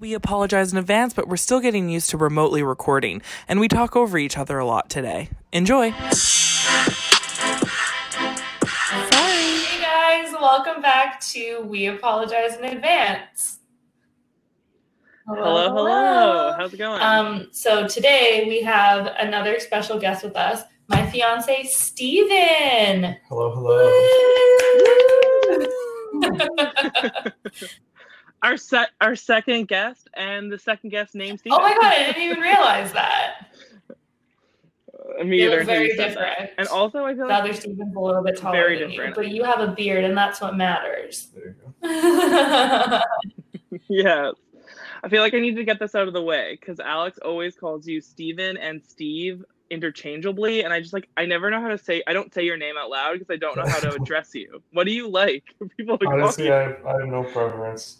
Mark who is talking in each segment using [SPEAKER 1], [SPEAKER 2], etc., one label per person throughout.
[SPEAKER 1] We apologize in advance, but we're still getting used to remotely recording, and we talk over each other a lot today. Enjoy!
[SPEAKER 2] Hey guys, welcome back to We Apologize in Advance.
[SPEAKER 3] Hello, hello. How's it going?
[SPEAKER 2] Um, so today we have another special guest with us, my fiance Steven.
[SPEAKER 4] Hello, hello.
[SPEAKER 3] our set, our second guest, and the second guest named Steven.
[SPEAKER 2] oh my god, I didn't even realize that.
[SPEAKER 3] Me either.
[SPEAKER 2] very
[SPEAKER 3] you that.
[SPEAKER 2] different.
[SPEAKER 3] And also, I feel
[SPEAKER 2] The
[SPEAKER 3] like
[SPEAKER 2] other Steven's a little bit taller
[SPEAKER 3] Very
[SPEAKER 2] than
[SPEAKER 3] different.
[SPEAKER 2] you, but you have a beard, and that's what matters.
[SPEAKER 4] There you go.
[SPEAKER 3] yes. I feel like I need to get this out of the way because Alex always calls you Steven and Steve interchangeably, and I just like I never know how to say. I don't say your name out loud because I don't know how to address you. What do you like? People like, call
[SPEAKER 4] Honestly,
[SPEAKER 3] you-
[SPEAKER 4] I I have no preference.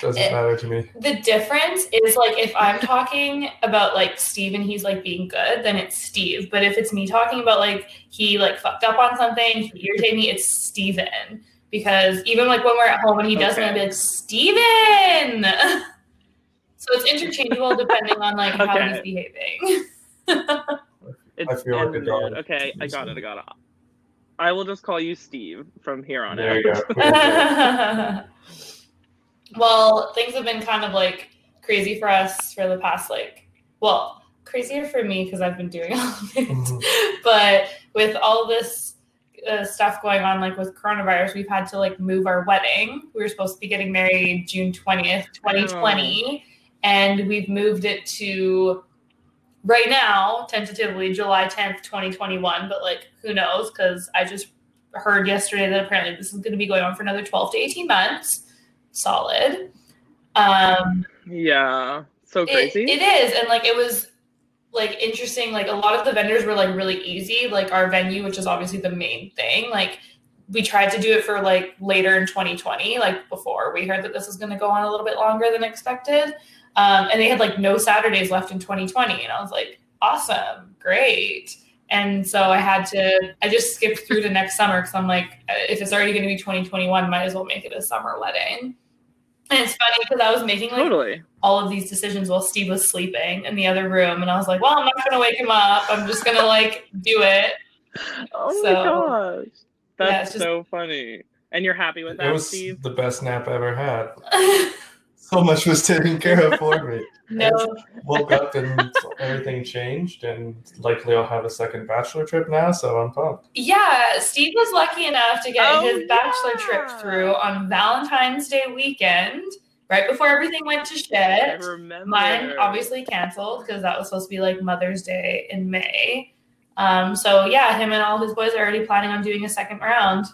[SPEAKER 4] Doesn't
[SPEAKER 2] Eh.
[SPEAKER 4] matter to me.
[SPEAKER 2] the difference is like if I'm talking about like Steve and he's like being good, then it's Steve. But if it's me talking about like he like fucked up on something, he irritated me, it's Steven. Because even like when we're at home and he does
[SPEAKER 3] Okay.
[SPEAKER 2] something, I'll be like, Steven. so it's interchangeable depending on like how he's behaving.
[SPEAKER 3] It's
[SPEAKER 4] feel like a dog.
[SPEAKER 3] Okay, I got it. I got it. I will just call you Steve from here on
[SPEAKER 4] There
[SPEAKER 3] out.
[SPEAKER 2] Well, things have been kind of like crazy for us for the past like, well, crazier for me because I've been doing all of it.
[SPEAKER 4] Mhm.
[SPEAKER 2] but with all this uh, stuff going on, like with coronavirus, we've had to like move our wedding. We were supposed to be getting married June twentieth, twenty twenty, and we've moved it to right now, tentatively July tenth, twenty twenty one. But like, who knows? Because I just heard yesterday that apparently this is going to be going on for another twelve to eighteen months. Solid. Um,
[SPEAKER 3] Yeah, so
[SPEAKER 2] it,
[SPEAKER 3] crazy.
[SPEAKER 2] it is, and like it was like interesting. Like a lot of the vendors were like really easy. Like our venue, which is obviously the main thing. Like we tried to do it for like later in 2020, like before we heard that this was going to go on a little bit longer than expected. Um, and they had like no Saturdays left in 2020, and I was like, awesome, great. And so I had to, I just skipped through to next summer because I'm like, if it's already going to be 2021, might as well make it a summer wedding. And it's funny because I was making like
[SPEAKER 3] totally.
[SPEAKER 2] all of these decisions while Steve was sleeping in the other room. And I was like, well, I'm not going to wake him up. I'm just going to like do it.
[SPEAKER 3] Oh
[SPEAKER 2] So,
[SPEAKER 3] my gosh, that's
[SPEAKER 2] yeah, just-
[SPEAKER 3] so funny. And you're happy with that,
[SPEAKER 4] It
[SPEAKER 3] that,
[SPEAKER 4] was
[SPEAKER 3] Steve?
[SPEAKER 4] the best nap I ever had. So much was taken care of for me.
[SPEAKER 2] no,
[SPEAKER 4] Woke up and everything changed, and likely I'll have a second bachelor trip now, so I'm pumped.
[SPEAKER 2] yeah, Steve was lucky enough to get
[SPEAKER 3] Oh,
[SPEAKER 2] his bachelor
[SPEAKER 3] yeah.
[SPEAKER 2] trip through on Valentine's Day weekend, right before everything went to shit.
[SPEAKER 3] I
[SPEAKER 2] shit.
[SPEAKER 3] remember.
[SPEAKER 2] Mine obviously canceled because that was supposed to be like Mother's Day in May. Um, so yeah, him and all his boys are already planning on doing a second round.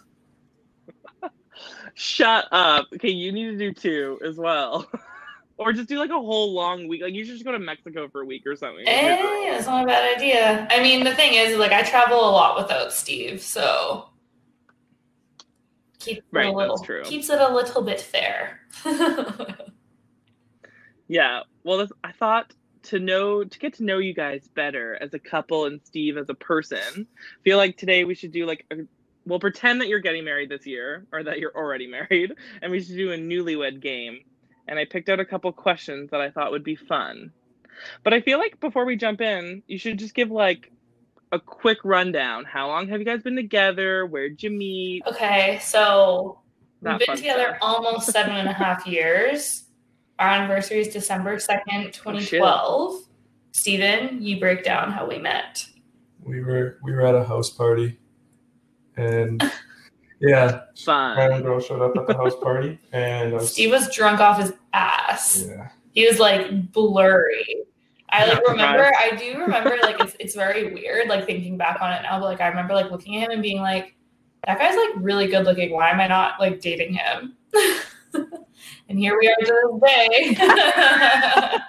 [SPEAKER 3] Shut up. Okay, you need to do two as well. or just do like a whole long week. Like you should just go to Mexico for a week or something.
[SPEAKER 2] Eh, that's not a bad idea. I mean, the thing is, like, I travel a lot without Steve, so keeps it
[SPEAKER 3] Right,
[SPEAKER 2] a
[SPEAKER 3] that's
[SPEAKER 2] little
[SPEAKER 3] true.
[SPEAKER 2] keeps it a little bit fair.
[SPEAKER 3] Yeah. Well, this, I thought to know to get to know you guys better as a couple and Steve as a person. Feel like today we should do like a, we'll pretend that you're getting married this year or that you're already married, and we should do a newlywed game. And I picked out a couple questions that I thought would be fun. But I feel like before we jump in, you should just give like a quick rundown. How long have you guys been together? Where'd you meet?
[SPEAKER 2] okay, so
[SPEAKER 3] That
[SPEAKER 2] we've been together
[SPEAKER 3] stuff.
[SPEAKER 2] almost seven and a half years. Our anniversary is December second, oh, twenty twelve. Stephen, you break down how we met.
[SPEAKER 4] We were we were at a house party, and yeah,
[SPEAKER 3] Fun.
[SPEAKER 4] random girl showed up at the house party, and I was
[SPEAKER 2] Steve was drunk off his ass.
[SPEAKER 4] yeah.
[SPEAKER 2] he was like blurry. I like remember, I do remember like it's it's very weird, like thinking back on it now, but like I remember like looking at him and being like, that guy's like really good looking. Why am I not like dating him? and here we are to this day.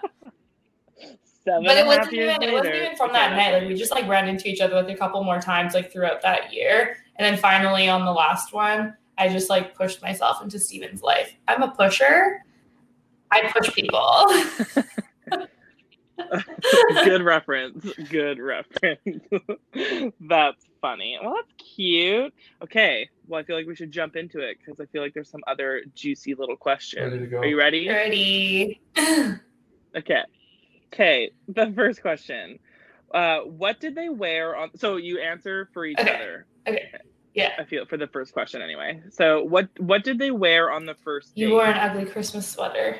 [SPEAKER 3] Seven
[SPEAKER 2] but it
[SPEAKER 3] and a half
[SPEAKER 2] wasn't
[SPEAKER 3] years
[SPEAKER 2] even it wasn't even from that night. Like we just like ran into each other like a couple more times like throughout that year. And then finally on the last one, I just like pushed myself into Steven's life. I'm a pusher. I push people.
[SPEAKER 3] Good reference. Good reference. that's funny. Well, that's cute. Okay. Well, I feel like we should jump into it because I feel like there's some other juicy little questions.
[SPEAKER 4] Ready to go.
[SPEAKER 3] Are you ready?
[SPEAKER 2] Ready.
[SPEAKER 3] Okay. Okay. The first question. Uh, what did they wear on? So you answer for each
[SPEAKER 2] Okay.
[SPEAKER 3] other.
[SPEAKER 2] Okay. Yeah.
[SPEAKER 3] I feel for the first question anyway. So what what did they wear on the first date?
[SPEAKER 2] You wore an ugly Christmas sweater.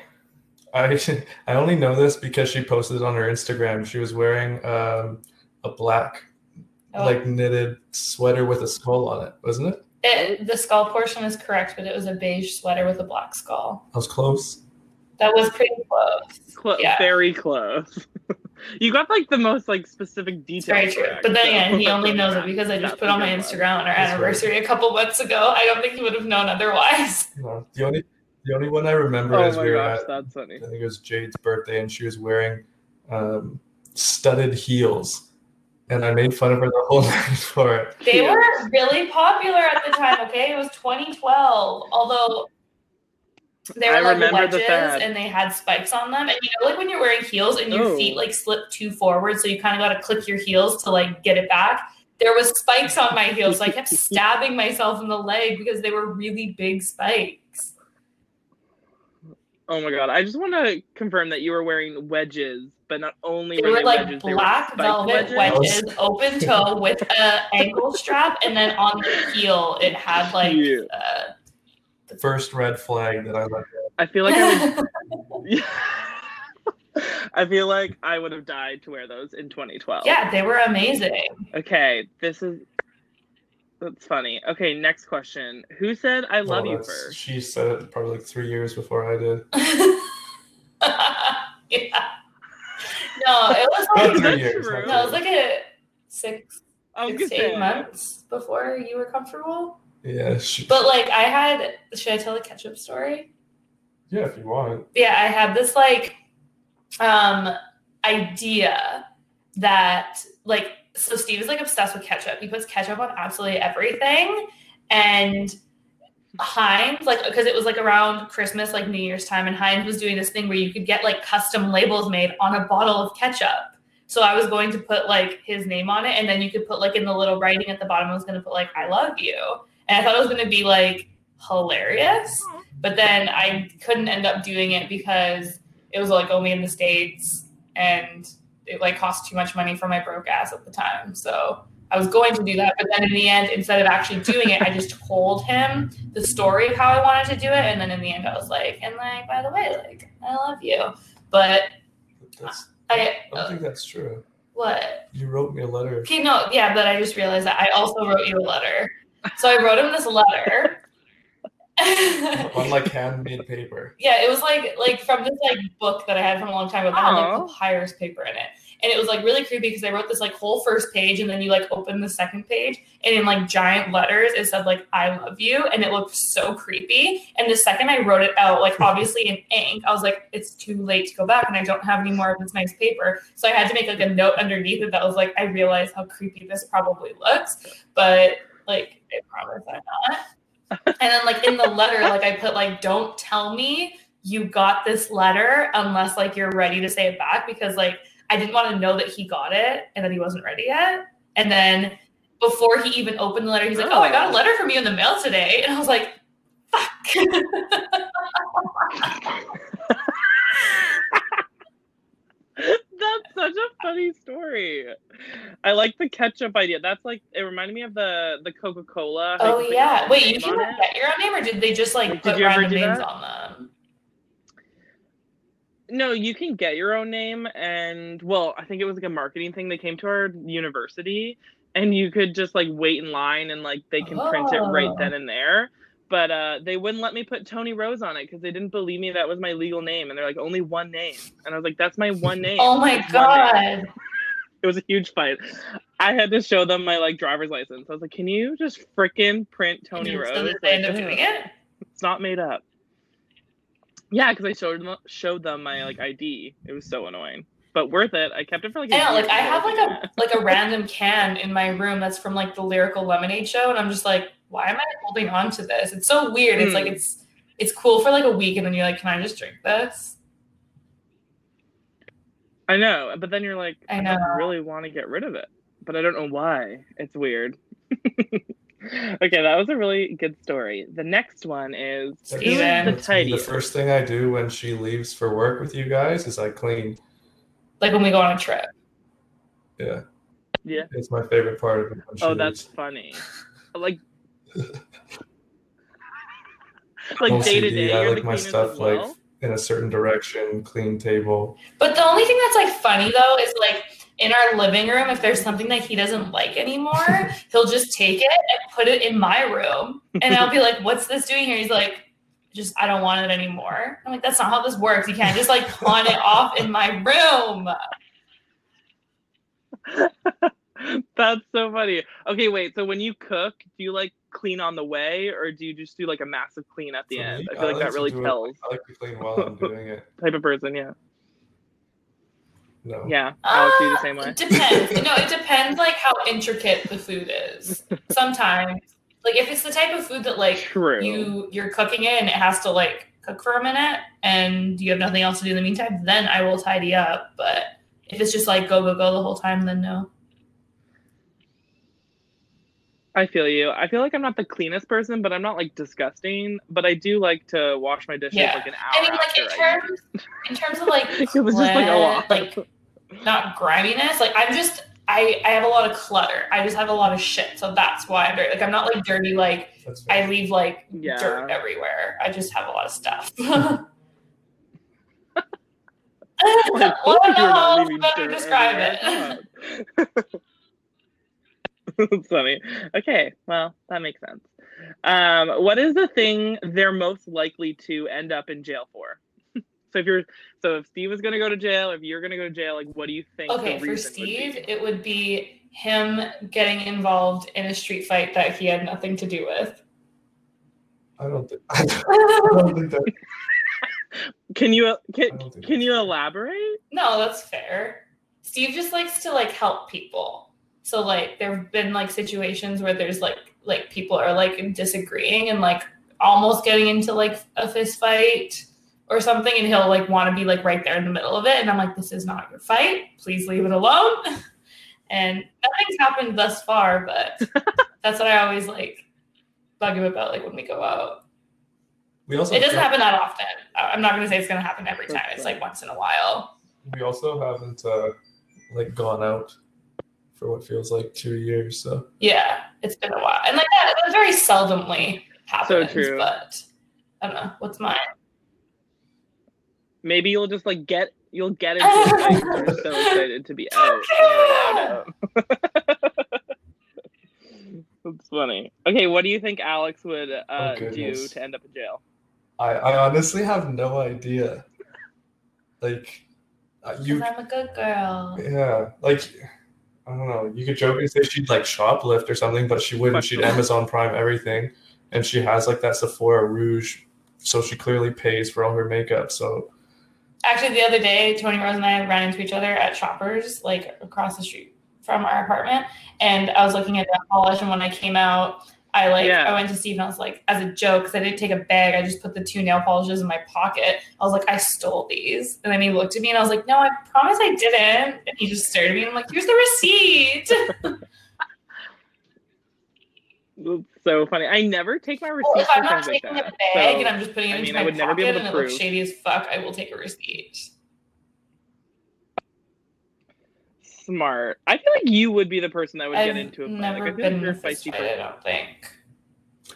[SPEAKER 4] I I only know this because she posted it on her Instagram. She was wearing um, a black,
[SPEAKER 2] Oh.
[SPEAKER 4] like knitted sweater with a skull on it, wasn't it?
[SPEAKER 2] It, the skull portion is correct, but it was a beige sweater with a black skull.
[SPEAKER 4] I was close.
[SPEAKER 2] That was pretty close.
[SPEAKER 3] Clo-
[SPEAKER 2] Yeah.
[SPEAKER 3] Very close. You got like the most like specific details.
[SPEAKER 2] Very true.
[SPEAKER 3] correct,
[SPEAKER 2] But then
[SPEAKER 3] so
[SPEAKER 2] again, he only knows it because I just
[SPEAKER 3] That's
[SPEAKER 2] put on my. Instagram on our
[SPEAKER 4] That's right.
[SPEAKER 2] anniversary a couple months ago. I don't think he would have known otherwise.
[SPEAKER 4] No, the only the only one I remember
[SPEAKER 3] Oh
[SPEAKER 4] is
[SPEAKER 3] my
[SPEAKER 4] we were
[SPEAKER 3] gosh,
[SPEAKER 4] at
[SPEAKER 3] that's funny.
[SPEAKER 4] I think it was Jade's birthday, and she was wearing um, studded heels, and I made fun of her the whole night for it.
[SPEAKER 2] They were really popular at the time, okay? It was 2012. Although they were
[SPEAKER 3] I
[SPEAKER 2] like
[SPEAKER 3] the
[SPEAKER 2] wedges
[SPEAKER 3] fad.
[SPEAKER 2] and they had spikes on them. And you know, like when you're wearing heels and your feet like slip too forward, so you kind of got to click your heels to like get it back. There was spikes on my heels, so I kept stabbing myself in the leg because they were really big spikes.
[SPEAKER 3] Oh my god! I just want to confirm that you were wearing wedges, but not only
[SPEAKER 2] They
[SPEAKER 3] were they
[SPEAKER 2] like
[SPEAKER 3] wedges, they were
[SPEAKER 2] black velvet wedges, open toe with a ankle strap, and then on the heel it had like
[SPEAKER 3] Cute.
[SPEAKER 2] uh,
[SPEAKER 4] First red flag that I let go.
[SPEAKER 3] I feel like I would. I feel like I would have died to wear those in 2012.
[SPEAKER 2] yeah, they were amazing.
[SPEAKER 3] Okay, this is that's funny. Okay, next question. Who said I love
[SPEAKER 4] Well,
[SPEAKER 3] you first?
[SPEAKER 4] She said it probably like three years before I did.
[SPEAKER 2] yeah. No, it was like
[SPEAKER 4] three years.
[SPEAKER 3] true?
[SPEAKER 2] no, it was like a six,
[SPEAKER 3] I was
[SPEAKER 2] six
[SPEAKER 3] gonna
[SPEAKER 2] to eight
[SPEAKER 3] say,
[SPEAKER 2] months before you were comfortable.
[SPEAKER 4] Yeah, she,
[SPEAKER 2] But like I had, should I tell the ketchup story?
[SPEAKER 4] yeah, if you want.
[SPEAKER 2] yeah i had this like um idea that like so steve is like obsessed with ketchup he puts ketchup on absolutely everything and heinz like because it was like around christmas like new year's time and heinz was doing this thing where you could get like custom labels made on a bottle of ketchup so i was going to put like his name on it and then you could put like in the little writing at the bottom i was going to put like i love you and i thought it was going to be like hilarious but then I couldn't end up doing it because it was like only in the states and it like cost too much money for my broke ass at the time. So I was going to do that, but then in the end, instead of actually doing it, I just told him the story of how I wanted to do it, and then in the end, I was like, and like by the way, like I love you, but
[SPEAKER 4] That's,
[SPEAKER 2] I
[SPEAKER 4] I don't
[SPEAKER 2] uh,
[SPEAKER 4] think that's true.
[SPEAKER 2] what?
[SPEAKER 4] You wrote me a letter.
[SPEAKER 2] Okay, no, yeah, but I just realized that I also wrote you a letter. So I wrote him this letter.
[SPEAKER 4] on like handmade paper.
[SPEAKER 2] Yeah, it was like like from this like book that I had from a long time ago that had like oh. papyrus paper in it. And it was like really creepy because I wrote this like whole first page and then you like open the second page and in like giant letters it said like I love you and it looked so creepy. And the second I wrote it out, like obviously in ink, I was like, it's too late to go back and I don't have any more of this nice paper. So I had to make like a note underneath it that was like, I realize how creepy this probably looks, but like I promise I'm not. And then like in the letter, like I put like, don't tell me you got this letter unless like you're ready to say it back because like I didn't want to know that he got it and that he wasn't ready yet. And then before he even opened the letter, he's like, "Oh, I got a oh. letter from you in the mail today," and I was like, "Fuck."
[SPEAKER 3] That's such a funny story. I like the ketchup idea. That's like it reminded me of the the Coca Cola.
[SPEAKER 2] oh yeah. Wait, you can get your own name, or did they just like
[SPEAKER 3] Like,
[SPEAKER 2] put random names
[SPEAKER 3] that?
[SPEAKER 2] on them?
[SPEAKER 3] No, you can get your own name, and well, I think it was like a marketing thing. They came to our university, and you could just like wait in line, and like they can print it right
[SPEAKER 2] Oh.
[SPEAKER 3] then and there. But uh, they wouldn't let me put Tony Rose on it because they didn't believe me that was my legal name, and they're like only one name, and I was like, that's my one name.
[SPEAKER 2] Oh my
[SPEAKER 3] It's one name.
[SPEAKER 2] god.
[SPEAKER 3] It was a huge fight. I had to show them my like driver's license. I was like, can you just frickin' print Tony Rose?
[SPEAKER 2] so they end up doing it?
[SPEAKER 3] It's not made up. Yeah, because I showed them showed them my like ID. It was so annoying, but worth it. I kept it for like. Yeah,
[SPEAKER 2] like I have like a like a random can in my room that's from like the Lyrical Lemonade show, and I'm just like, why am I holding on to this? It's so weird. It's like
[SPEAKER 3] Hmm.
[SPEAKER 2] it's it's cool for like a week, and then you're like, can I just drink this?
[SPEAKER 3] I know, but then you're like,
[SPEAKER 2] I
[SPEAKER 3] I,
[SPEAKER 2] know.
[SPEAKER 3] don't really want to get rid of it, but I don't know why. It's weird. okay, that was a really good story. The next one is
[SPEAKER 2] Steven.
[SPEAKER 3] the
[SPEAKER 4] that's. The first thing I do when she leaves for work with you guys is I clean.
[SPEAKER 2] Like when we go on a trip.
[SPEAKER 4] Yeah,
[SPEAKER 3] Yeah.
[SPEAKER 4] it's my favorite part of it. When she
[SPEAKER 3] Oh, that's
[SPEAKER 4] leaves.
[SPEAKER 3] funny. Like, like
[SPEAKER 4] OCD,
[SPEAKER 3] day to day,
[SPEAKER 4] I like my stuff
[SPEAKER 3] well.
[SPEAKER 4] like in a certain direction, clean table.
[SPEAKER 2] But the only thing that's like funny though is like in our living room, if there's something that he doesn't like anymore, he'll just take it and put it in my room. And I'll be like, what's this doing here? He's like, just I don't want it anymore. I'm like, that's not how this works. You can't just like pawn it off in my room.
[SPEAKER 3] That's so funny. Okay, wait. So when you cook, do you like clean on the way, or do you just do like a massive clean at the
[SPEAKER 4] For
[SPEAKER 3] end?
[SPEAKER 4] me,
[SPEAKER 3] I feel like that really
[SPEAKER 4] do it-
[SPEAKER 3] tells
[SPEAKER 4] I like to clean while I'm doing it.
[SPEAKER 3] type of person. Yeah,
[SPEAKER 4] No.
[SPEAKER 3] yeah. Alex, do the
[SPEAKER 2] Uh,
[SPEAKER 3] same way?
[SPEAKER 2] It depends. no, it depends like how intricate the food is. Sometimes, like if it's the type of food that like
[SPEAKER 3] True.
[SPEAKER 2] you you're cooking it and it has to like cook for a minute and you have nothing else to do in the meantime, then I will tidy up. But if it's just like go go go the whole time, then no.
[SPEAKER 3] I feel you. I feel like I'm not the cleanest person, but I'm not like disgusting. But I do like to wash my dishes
[SPEAKER 2] Yeah.
[SPEAKER 3] like an hour.
[SPEAKER 2] I mean, like in
[SPEAKER 3] after I
[SPEAKER 2] terms in terms of like
[SPEAKER 3] eat. it was just like a lot.
[SPEAKER 2] like not griminess. Like I'm just I I have a lot of clutter. I just have a lot of shit, so that's why I'm dirty. Like I'm not like dirty. Like I leave like
[SPEAKER 3] Yeah.
[SPEAKER 2] dirt everywhere. I just have a lot of stuff.
[SPEAKER 3] Well, I
[SPEAKER 2] I don't know how else
[SPEAKER 3] leaving
[SPEAKER 2] better describe it.
[SPEAKER 3] That's funny. Okay, well, that makes sense. Um, what is the thing they're most likely to end up in jail for? so if you're, so if Steve is going to go to jail, if you're going to go to jail, like, what do you think?
[SPEAKER 2] Okay,
[SPEAKER 3] the
[SPEAKER 2] for
[SPEAKER 3] reason would be?
[SPEAKER 2] Steve, it would be him getting involved in a street fight that he had nothing to do with.
[SPEAKER 4] I don't think. I don't think that.
[SPEAKER 3] Can you can,
[SPEAKER 4] think
[SPEAKER 3] can
[SPEAKER 4] that's
[SPEAKER 3] you elaborate?
[SPEAKER 2] No, that's fair. Steve just likes to like help people. So like there've been like situations where there's like like people are like disagreeing and like almost getting into like a fist fight or something and he'll like want to be like right there in the middle of it and I'm like this is not your fight. Please leave it alone. And nothing's happened thus far, but that's what I always like bug him about like when we go out.
[SPEAKER 4] We also
[SPEAKER 2] It doesn't
[SPEAKER 4] don't-
[SPEAKER 2] happen that often. I- I'm not going to say it's going to happen every time. It's like once in a while.
[SPEAKER 4] We also haven't uh, like gone out for what feels like two years. So
[SPEAKER 2] Yeah, it's been a while, and like that, that very seldomly happens.
[SPEAKER 3] So true.
[SPEAKER 2] But I don't know what's mine.
[SPEAKER 3] Maybe you'll just like get you'll get into it. Like, you're so excited to be out. and out. That's funny. Okay, what do you think Alex would uh,
[SPEAKER 4] Oh,
[SPEAKER 3] do to end up in jail?
[SPEAKER 4] I, I honestly have no idea. Like uh,
[SPEAKER 2] 'Cause
[SPEAKER 4] you,
[SPEAKER 2] I'm a good girl.
[SPEAKER 4] yeah, like I don't know. You could joke and say she'd like shoplift or something, but she wouldn't. She'd Amazon Prime everything, and she has like that Sephora Rouge, so she clearly pays for all her makeup. So
[SPEAKER 2] Actually, the other day, Tony Rose and I ran into each other at Shoppers, like across the street from our apartment, and I was looking at that polish. And when I came out, I like
[SPEAKER 3] Yeah.
[SPEAKER 2] I went to Steve and I was like, as a joke, because I didn't take a bag, I just put the two nail polishes in my pocket. I was like, I stole these, and then he looked at me and I was like, No, I promise I didn't. And he just stared at me and I'm like, Here's the receipt.
[SPEAKER 3] That's so funny. I never take my
[SPEAKER 2] Well,
[SPEAKER 3] receipts
[SPEAKER 2] if I'm not
[SPEAKER 3] like
[SPEAKER 2] taking
[SPEAKER 3] that.
[SPEAKER 2] a bag
[SPEAKER 3] So,
[SPEAKER 2] and I'm just putting it
[SPEAKER 3] I
[SPEAKER 2] into
[SPEAKER 3] mean,
[SPEAKER 2] my
[SPEAKER 3] I would never be
[SPEAKER 2] pocket
[SPEAKER 3] able
[SPEAKER 2] and
[SPEAKER 3] to
[SPEAKER 2] it looks shady as fuck, I will take a receipt.
[SPEAKER 3] Smart. I feel like you would be the person that would
[SPEAKER 2] I've
[SPEAKER 3] get into a fight.
[SPEAKER 2] never
[SPEAKER 3] Like, I feel
[SPEAKER 2] been
[SPEAKER 3] like you're a
[SPEAKER 2] in a
[SPEAKER 3] feisty
[SPEAKER 2] fight, I don't think.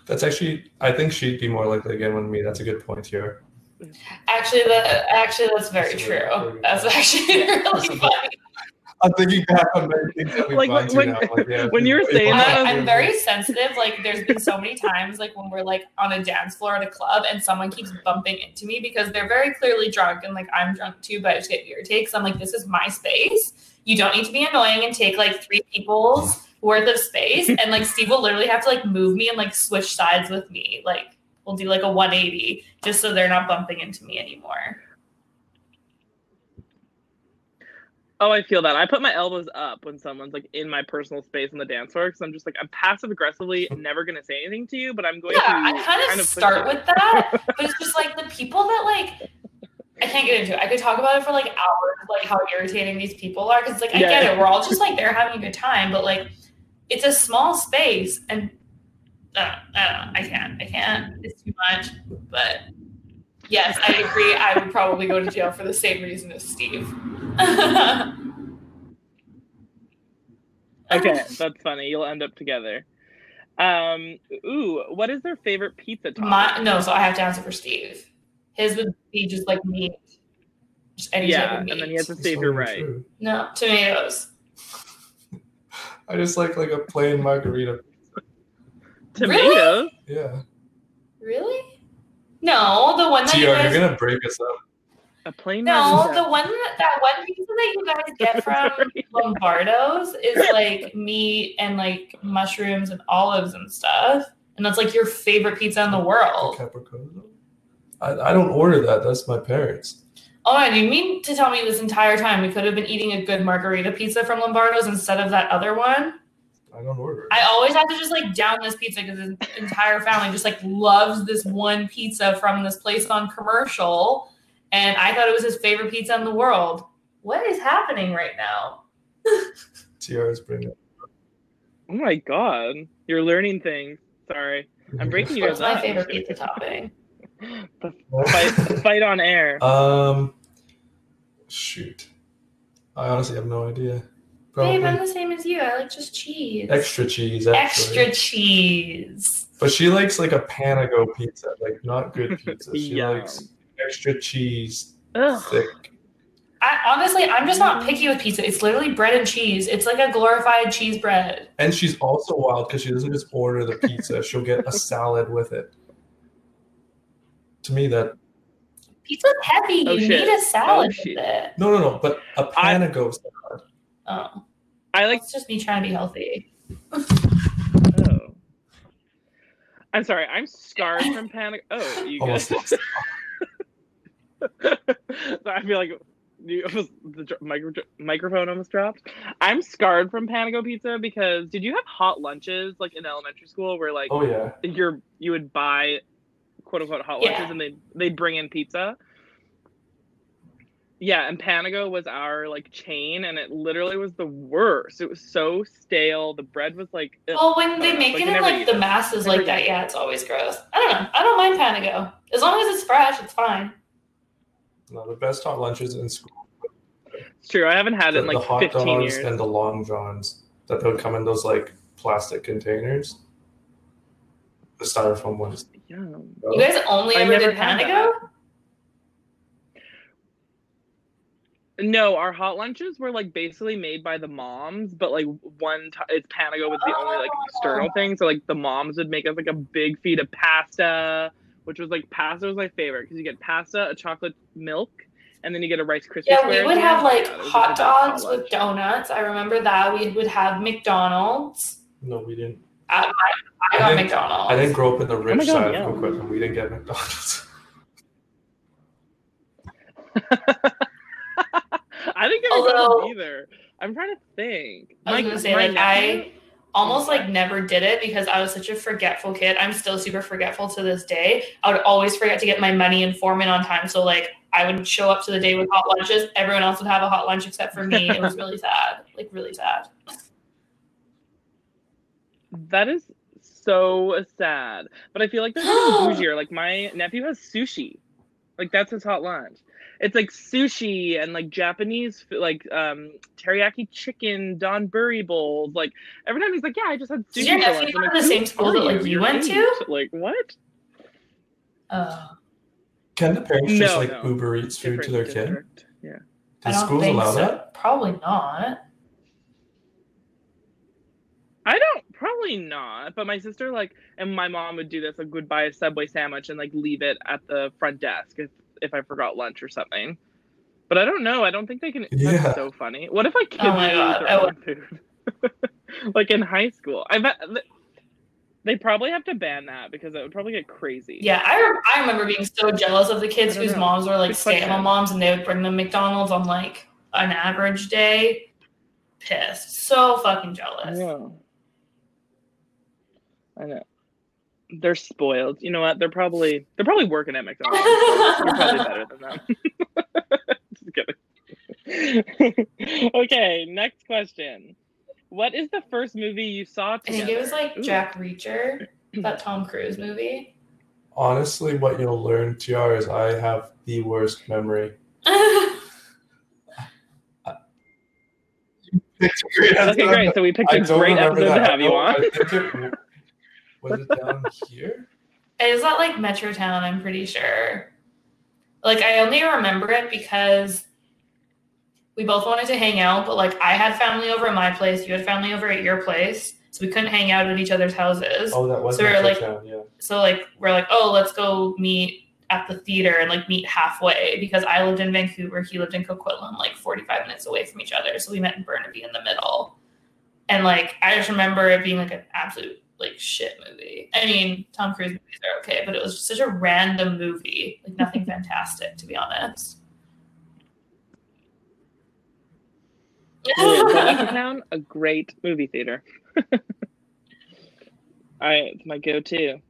[SPEAKER 4] that's actually, I think she'd be more likely to get one me. That's a good point here.
[SPEAKER 2] Actually, that actually that's very
[SPEAKER 4] That's
[SPEAKER 2] true.
[SPEAKER 4] very- very
[SPEAKER 2] That's actually really funny.
[SPEAKER 4] I'm thinking back on many things that we've
[SPEAKER 3] Like,
[SPEAKER 4] gone
[SPEAKER 3] when-
[SPEAKER 4] now. Like, yeah,
[SPEAKER 3] when you were
[SPEAKER 4] it's
[SPEAKER 3] saying that,
[SPEAKER 4] more
[SPEAKER 2] I, I'm very sensitive. Like, there's been so many times, like when we're like on a dance floor at a club, and someone keeps bumping into me because they're very clearly drunk, and like I'm drunk too, but I just get irritated. Because I'm like, this is my space. You don't need to be annoying and take like three people's worth of space. And like Steve will literally have to like move me and like switch sides with me. Like we'll do like a 180 just so they're not bumping into me anymore.
[SPEAKER 3] Oh, I feel that. I put my elbows up when someone's like in my personal space on the dance floor because I'm just like I'm passive aggressively never gonna say anything to you, but I'm going
[SPEAKER 2] Yeah,
[SPEAKER 3] to
[SPEAKER 2] I kind of
[SPEAKER 3] push
[SPEAKER 2] start with that, but it's just like the people that like I can't get into it. I could talk about it for like hours, like how irritating these people are. Because like I
[SPEAKER 3] Yeah.
[SPEAKER 2] get it, we're all just like they're having a good time, but like it's a small space, and uh, I. I can't. I can't. It's too much. But yes, I agree. I would probably go to jail for the same reason as Steve.
[SPEAKER 3] Okay, that's funny. You'll end up together. Um, ooh, what is their favorite pizza topping?
[SPEAKER 2] My no, so I have to answer for Steve. His would be just like meat, just any type
[SPEAKER 3] yeah,
[SPEAKER 2] of meat.
[SPEAKER 3] and then he has to
[SPEAKER 4] It's
[SPEAKER 3] save
[SPEAKER 4] so
[SPEAKER 3] your right.
[SPEAKER 4] true.
[SPEAKER 2] no tomatoes.
[SPEAKER 4] I just like like a plain margarita.
[SPEAKER 3] Tomatoes.
[SPEAKER 4] Yeah.
[SPEAKER 2] Really? No, the one that you guys...
[SPEAKER 4] you're gonna break us up.
[SPEAKER 3] A plain
[SPEAKER 2] No,
[SPEAKER 3] margarita.
[SPEAKER 2] the one that, that one pizza that you guys get from Lombardo's is like meat and like mushrooms and olives and stuff. And that's like your favorite pizza in the
[SPEAKER 4] The
[SPEAKER 2] world.
[SPEAKER 4] Capricorn. I, I don't order that. That's my parents.
[SPEAKER 2] Oh, and you mean to tell me this entire time we could have been eating a good margarita pizza from Lombardo's instead of that other one?
[SPEAKER 4] I don't order.
[SPEAKER 2] I always have to just like down this pizza because the entire family just like loves this one pizza from this place on commercial. And I thought it was his favorite pizza in the world. What is happening right now?
[SPEAKER 4] Tiara's bringing it.
[SPEAKER 3] Oh my god, you're learning things. Sorry, I'm breaking you
[SPEAKER 2] What's
[SPEAKER 3] guys
[SPEAKER 2] my favorite pizza topping?
[SPEAKER 3] Fight, fight on air.
[SPEAKER 4] Um, shoot. I honestly have no idea. Probably
[SPEAKER 2] Babe, I'm the same as you. I like just cheese.
[SPEAKER 4] extra cheese. Actually.
[SPEAKER 2] Extra cheese.
[SPEAKER 4] But she likes like a Panago pizza, like not good pizza. She
[SPEAKER 3] Yum.
[SPEAKER 4] likes extra cheese,
[SPEAKER 3] Ugh.
[SPEAKER 4] thick.
[SPEAKER 2] I, honestly, I'm just not picky with pizza. It's literally bread and cheese. It's like a glorified cheese bread.
[SPEAKER 4] And she's also wild because she doesn't just order the pizza; she'll get a salad with it. To me, that
[SPEAKER 2] Pizza's heavy.
[SPEAKER 3] Oh,
[SPEAKER 2] you
[SPEAKER 3] shit.
[SPEAKER 2] need a salad
[SPEAKER 3] Oh,
[SPEAKER 2] with it.
[SPEAKER 4] no, no, no, but a
[SPEAKER 3] I-
[SPEAKER 4] Panago salad.
[SPEAKER 2] Oh,
[SPEAKER 3] I like.
[SPEAKER 2] it's just me trying to be healthy.
[SPEAKER 3] Oh. I'm sorry. I'm scarred from panic. Oh, you
[SPEAKER 4] Almost
[SPEAKER 3] guys.
[SPEAKER 4] lost.
[SPEAKER 3] I feel like you almost, the dr- micro, microphone almost dropped. I'm scarred from Panago Pizza because did you have hot lunches like in elementary school where like
[SPEAKER 4] Oh yeah,
[SPEAKER 3] you're you would buy quote unquote hot
[SPEAKER 2] Yeah.
[SPEAKER 3] lunches and they they'd bring in pizza. Yeah, and Panago was our like chain, and it literally was the worst. It was so stale. The bread was like, ugh.
[SPEAKER 2] Well, when they make
[SPEAKER 3] like,
[SPEAKER 2] it in like the
[SPEAKER 3] it.
[SPEAKER 2] masses
[SPEAKER 3] Never
[SPEAKER 2] like that,
[SPEAKER 3] eat
[SPEAKER 2] yeah, it's always gross. I don't know. I don't mind Panago as long as it's fresh. It's fine.
[SPEAKER 4] no, the best hot lunches in school.
[SPEAKER 3] it's true. I haven't had
[SPEAKER 4] The,
[SPEAKER 3] it in like
[SPEAKER 4] the hot
[SPEAKER 3] 15
[SPEAKER 4] dogs
[SPEAKER 3] years.
[SPEAKER 4] and the long johns that they would come in those like plastic containers. The styrofoam ones.
[SPEAKER 3] Yum.
[SPEAKER 2] You guys only
[SPEAKER 3] I
[SPEAKER 2] ever did Panago?
[SPEAKER 3] No, our hot lunches were like basically made by the moms, but like one time it's Panago was the only like external thing. So like the moms would make us like a big feed of pasta, which was like pasta was my favorite because you get pasta, a chocolate milk, and then you get a Rice Krispie
[SPEAKER 2] Yeah, we would have like
[SPEAKER 3] Yeah,
[SPEAKER 2] hot dogs
[SPEAKER 3] hot
[SPEAKER 2] with donuts. I remember that. We would have McDonald's.
[SPEAKER 4] No, we didn't.
[SPEAKER 2] I, I, I
[SPEAKER 4] I
[SPEAKER 2] got
[SPEAKER 4] didn't-
[SPEAKER 2] McDonald's.
[SPEAKER 4] I didn't grow up in the rich oh
[SPEAKER 3] my God,
[SPEAKER 4] side
[SPEAKER 3] yeah.
[SPEAKER 4] of Coquitlam. We didn't get McDonald's.
[SPEAKER 3] I didn't get
[SPEAKER 2] Although-
[SPEAKER 3] McDonald's either. I'm trying to think.
[SPEAKER 2] I was
[SPEAKER 3] My-
[SPEAKER 2] gonna say,
[SPEAKER 3] my
[SPEAKER 2] like,
[SPEAKER 3] nephew-
[SPEAKER 2] I almost like oh. never did it because I was such a forgetful kid. I'm still super forgetful to this day. I would always forget to get my money and form in on time. So like I would show up to the day with hot lunches. Everyone else would have a hot lunch except for me. It was really sad. Like really sad.
[SPEAKER 3] That is so sad. But I feel like there's something bougier. Like my nephew has sushi. Like that's his hot lunch. It's like sushi and like Japanese like um teriyaki chicken don Donburi bowls. Like every time he's like, Yeah, I just had sushi.
[SPEAKER 2] Did your
[SPEAKER 3] for
[SPEAKER 2] nephew
[SPEAKER 3] lunch."
[SPEAKER 2] go
[SPEAKER 3] I'm
[SPEAKER 2] to
[SPEAKER 3] like,
[SPEAKER 2] the same school that, like, you
[SPEAKER 3] Your
[SPEAKER 2] went to?
[SPEAKER 3] Like what?
[SPEAKER 2] Uh,
[SPEAKER 4] Can the parents just like
[SPEAKER 3] no.
[SPEAKER 4] Uber Eats food to their kid?
[SPEAKER 3] Yeah.
[SPEAKER 2] I
[SPEAKER 4] Does
[SPEAKER 2] don't
[SPEAKER 4] schools allow
[SPEAKER 2] so.
[SPEAKER 4] that?
[SPEAKER 2] Probably not.
[SPEAKER 3] I don't probably not, but my sister like and my mom would do this, like would buy a Subway sandwich and like leave it at the front desk if if I forgot lunch or something. But I don't know. I don't think they can.
[SPEAKER 4] Yeah.
[SPEAKER 3] That's so funny. What if I kids
[SPEAKER 2] Oh my
[SPEAKER 3] ate
[SPEAKER 2] God,
[SPEAKER 3] their own food? like in high school, I bet they probably have to ban that because it would probably get crazy.
[SPEAKER 2] Yeah, I, rem- I remember being so jealous of the kids whose
[SPEAKER 3] know.
[SPEAKER 2] moms were like stay at home moms and they would bring them McDonald's on like an average day. Pissed. So fucking jealous.
[SPEAKER 3] Yeah. I know. They're spoiled. You know what? They're probably they're probably working at McDonald's. so You're probably better than them. kidding. okay, next question. What is the first movie you saw
[SPEAKER 2] I think it was like
[SPEAKER 3] Ooh.
[SPEAKER 2] Jack Reacher, that Tom Cruise movie.
[SPEAKER 4] Honestly, what you'll learn, TR, is I have the worst memory.
[SPEAKER 3] Okay, great. So we picked a great episode to have you
[SPEAKER 4] I
[SPEAKER 3] on.
[SPEAKER 4] It, was it down here?
[SPEAKER 2] Is that like Metrotown? I'm pretty sure. Like I only remember it because we both wanted to hang out, but like I had family over at my place, you had family over at your place, so we couldn't hang out at each other's houses.
[SPEAKER 4] Oh, that was
[SPEAKER 2] So we were like-
[SPEAKER 4] Metrotown, yeah.
[SPEAKER 2] So like we're like, oh, let's go meet at the theater and like meet halfway because I lived in Vancouver, he lived in Coquitlam, like 45 minutes away from each other. So we met in Burnaby in the middle. And like I just remember it being like an absolute like shit movie. I mean, Tom Cruise movies are okay, but it was just such a random movie. Like nothing fantastic, to be honest.
[SPEAKER 3] Yeah, Town, a great movie theater. I it's my go-to.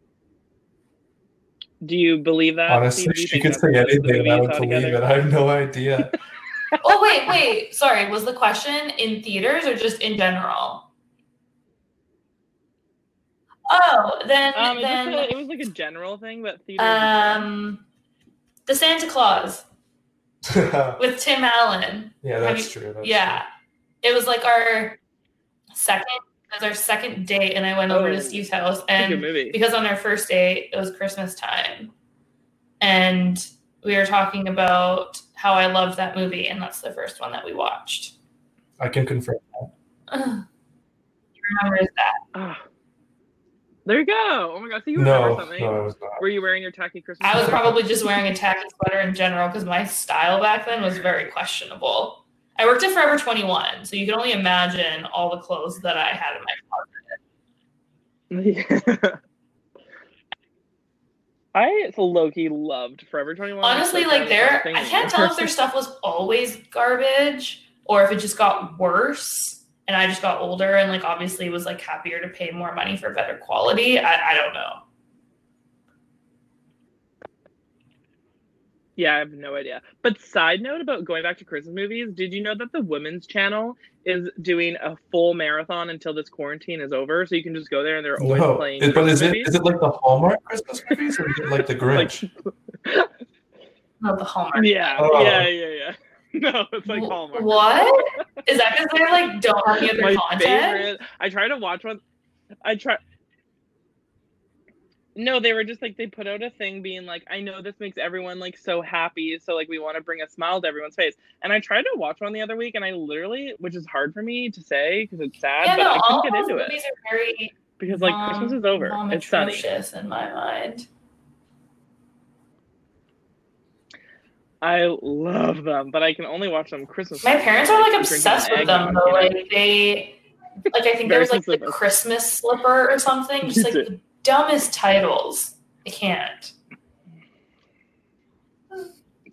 [SPEAKER 3] Do you believe that?
[SPEAKER 4] Honestly,
[SPEAKER 3] you
[SPEAKER 4] she could say anything and I would believe it. I have no idea.
[SPEAKER 2] oh wait, wait. Sorry, was the question in theaters or just in general? Oh, then
[SPEAKER 3] Um, it,
[SPEAKER 2] then
[SPEAKER 3] just, it was like a general thing, but theater.
[SPEAKER 2] Um, the Santa Claus with Tim Allen.
[SPEAKER 4] Yeah, that's true. That's
[SPEAKER 2] yeah, it was like our second. It was our second date, and I went over
[SPEAKER 3] Oh,
[SPEAKER 2] to Steve's house,
[SPEAKER 3] it's a good
[SPEAKER 2] and
[SPEAKER 3] movie.
[SPEAKER 2] because on our first date it was Christmas time, and we were talking about how I loved that movie, and that's the first one that we watched.
[SPEAKER 4] I can confirm.
[SPEAKER 2] Ugh. He remembers that.
[SPEAKER 3] Ah. There you go. Oh my god, so you remember
[SPEAKER 4] No,
[SPEAKER 3] something?
[SPEAKER 4] no, not.
[SPEAKER 3] Were you wearing your tacky Christmas?
[SPEAKER 2] I was probably just wearing a tacky sweater in general because my style back then was very questionable. I worked at Forever 21, so you can only imagine all the clothes that I had in my closet.
[SPEAKER 3] Yeah. I low key loved Forever 21.
[SPEAKER 2] Honestly,
[SPEAKER 3] so
[SPEAKER 2] like
[SPEAKER 3] that
[SPEAKER 2] their, I can't tell if their stuff was always garbage or if it just got worse and I just got older and like obviously was like happier to pay more money for better quality. I, I don't know.
[SPEAKER 3] Yeah, I have no idea. But side note about going back to Christmas movies, did you know that the Women's Channel is doing a full marathon until this quarantine is over? So you can just go there and they're always
[SPEAKER 4] No,
[SPEAKER 3] playing.
[SPEAKER 4] Is- but is
[SPEAKER 3] Christmas
[SPEAKER 4] it
[SPEAKER 3] movies.
[SPEAKER 4] is it like the Hallmark Christmas movies or is it like the Grinch?
[SPEAKER 2] Not the Hallmark.
[SPEAKER 3] yeah,
[SPEAKER 4] Oh.
[SPEAKER 3] yeah, yeah, yeah. No, it's like Hallmark.
[SPEAKER 2] What? Is that because they like don't have any other
[SPEAKER 3] My
[SPEAKER 2] content?
[SPEAKER 3] favorite. I try to watch one. I try. No, they were just like they put out a thing being like, I know this makes everyone like so happy, so like we want to bring a smile to everyone's face. And I tried to watch one the other week, and I literally, which is hard for me to say because it's sad,
[SPEAKER 2] Yeah,
[SPEAKER 3] but
[SPEAKER 2] no,
[SPEAKER 3] I couldn't get into it
[SPEAKER 2] are very
[SPEAKER 3] because like
[SPEAKER 2] mom-
[SPEAKER 3] Christmas is over. It's sunny.
[SPEAKER 2] in my mind.
[SPEAKER 3] I love them, but I can only watch them Christmas.
[SPEAKER 2] My parents are like obsessed with them though. Like they, like I think there was like the. Christmas slipper or something. Just like the dumbest titles. I can't.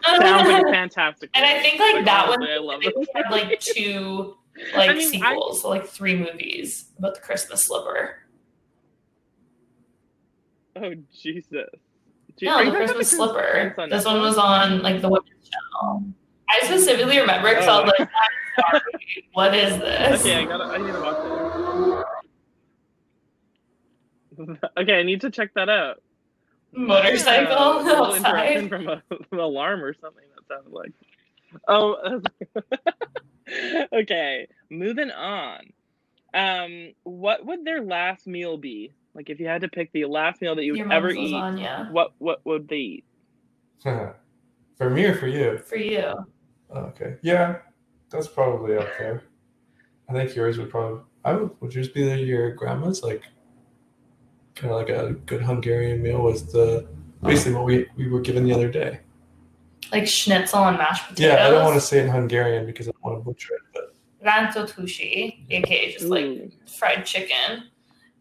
[SPEAKER 3] Sounds like fantastic.
[SPEAKER 2] and I think like that one,
[SPEAKER 3] I love it.
[SPEAKER 2] had like two like
[SPEAKER 3] I mean, I-
[SPEAKER 2] sequels, so, like three movies about the Christmas slipper.
[SPEAKER 3] Oh Jesus! Gee,
[SPEAKER 2] No, the Christmas slipper.
[SPEAKER 3] On
[SPEAKER 2] This one was on like the Women's Channel. I specifically remember because I was like, sorry, what is this?
[SPEAKER 3] Okay, I gotta. I need to watch it. okay, I need to check that out.
[SPEAKER 2] Motorcycle
[SPEAKER 3] Yeah, a little
[SPEAKER 2] outside.
[SPEAKER 3] interruption from a, an alarm or something. That sounded like. Oh. okay, moving on. Um, what would their last meal be? Like, if you had to pick the last meal that you would ever
[SPEAKER 2] mom's
[SPEAKER 3] eat,
[SPEAKER 2] lasagna
[SPEAKER 3] what what would they eat?
[SPEAKER 4] for me or for you?
[SPEAKER 2] for you.
[SPEAKER 4] Okay. Yeah, that's probably up there. I think yours would probably. I would. Would yours be your grandma's like, kind of like a good Hungarian meal was the basically what we we were given the other day.
[SPEAKER 2] Like schnitzel and mashed potatoes.
[SPEAKER 4] Yeah, I don't want to say it in Hungarian because I don't want to butcher it, but
[SPEAKER 2] Rantotushi, aka just like fried chicken.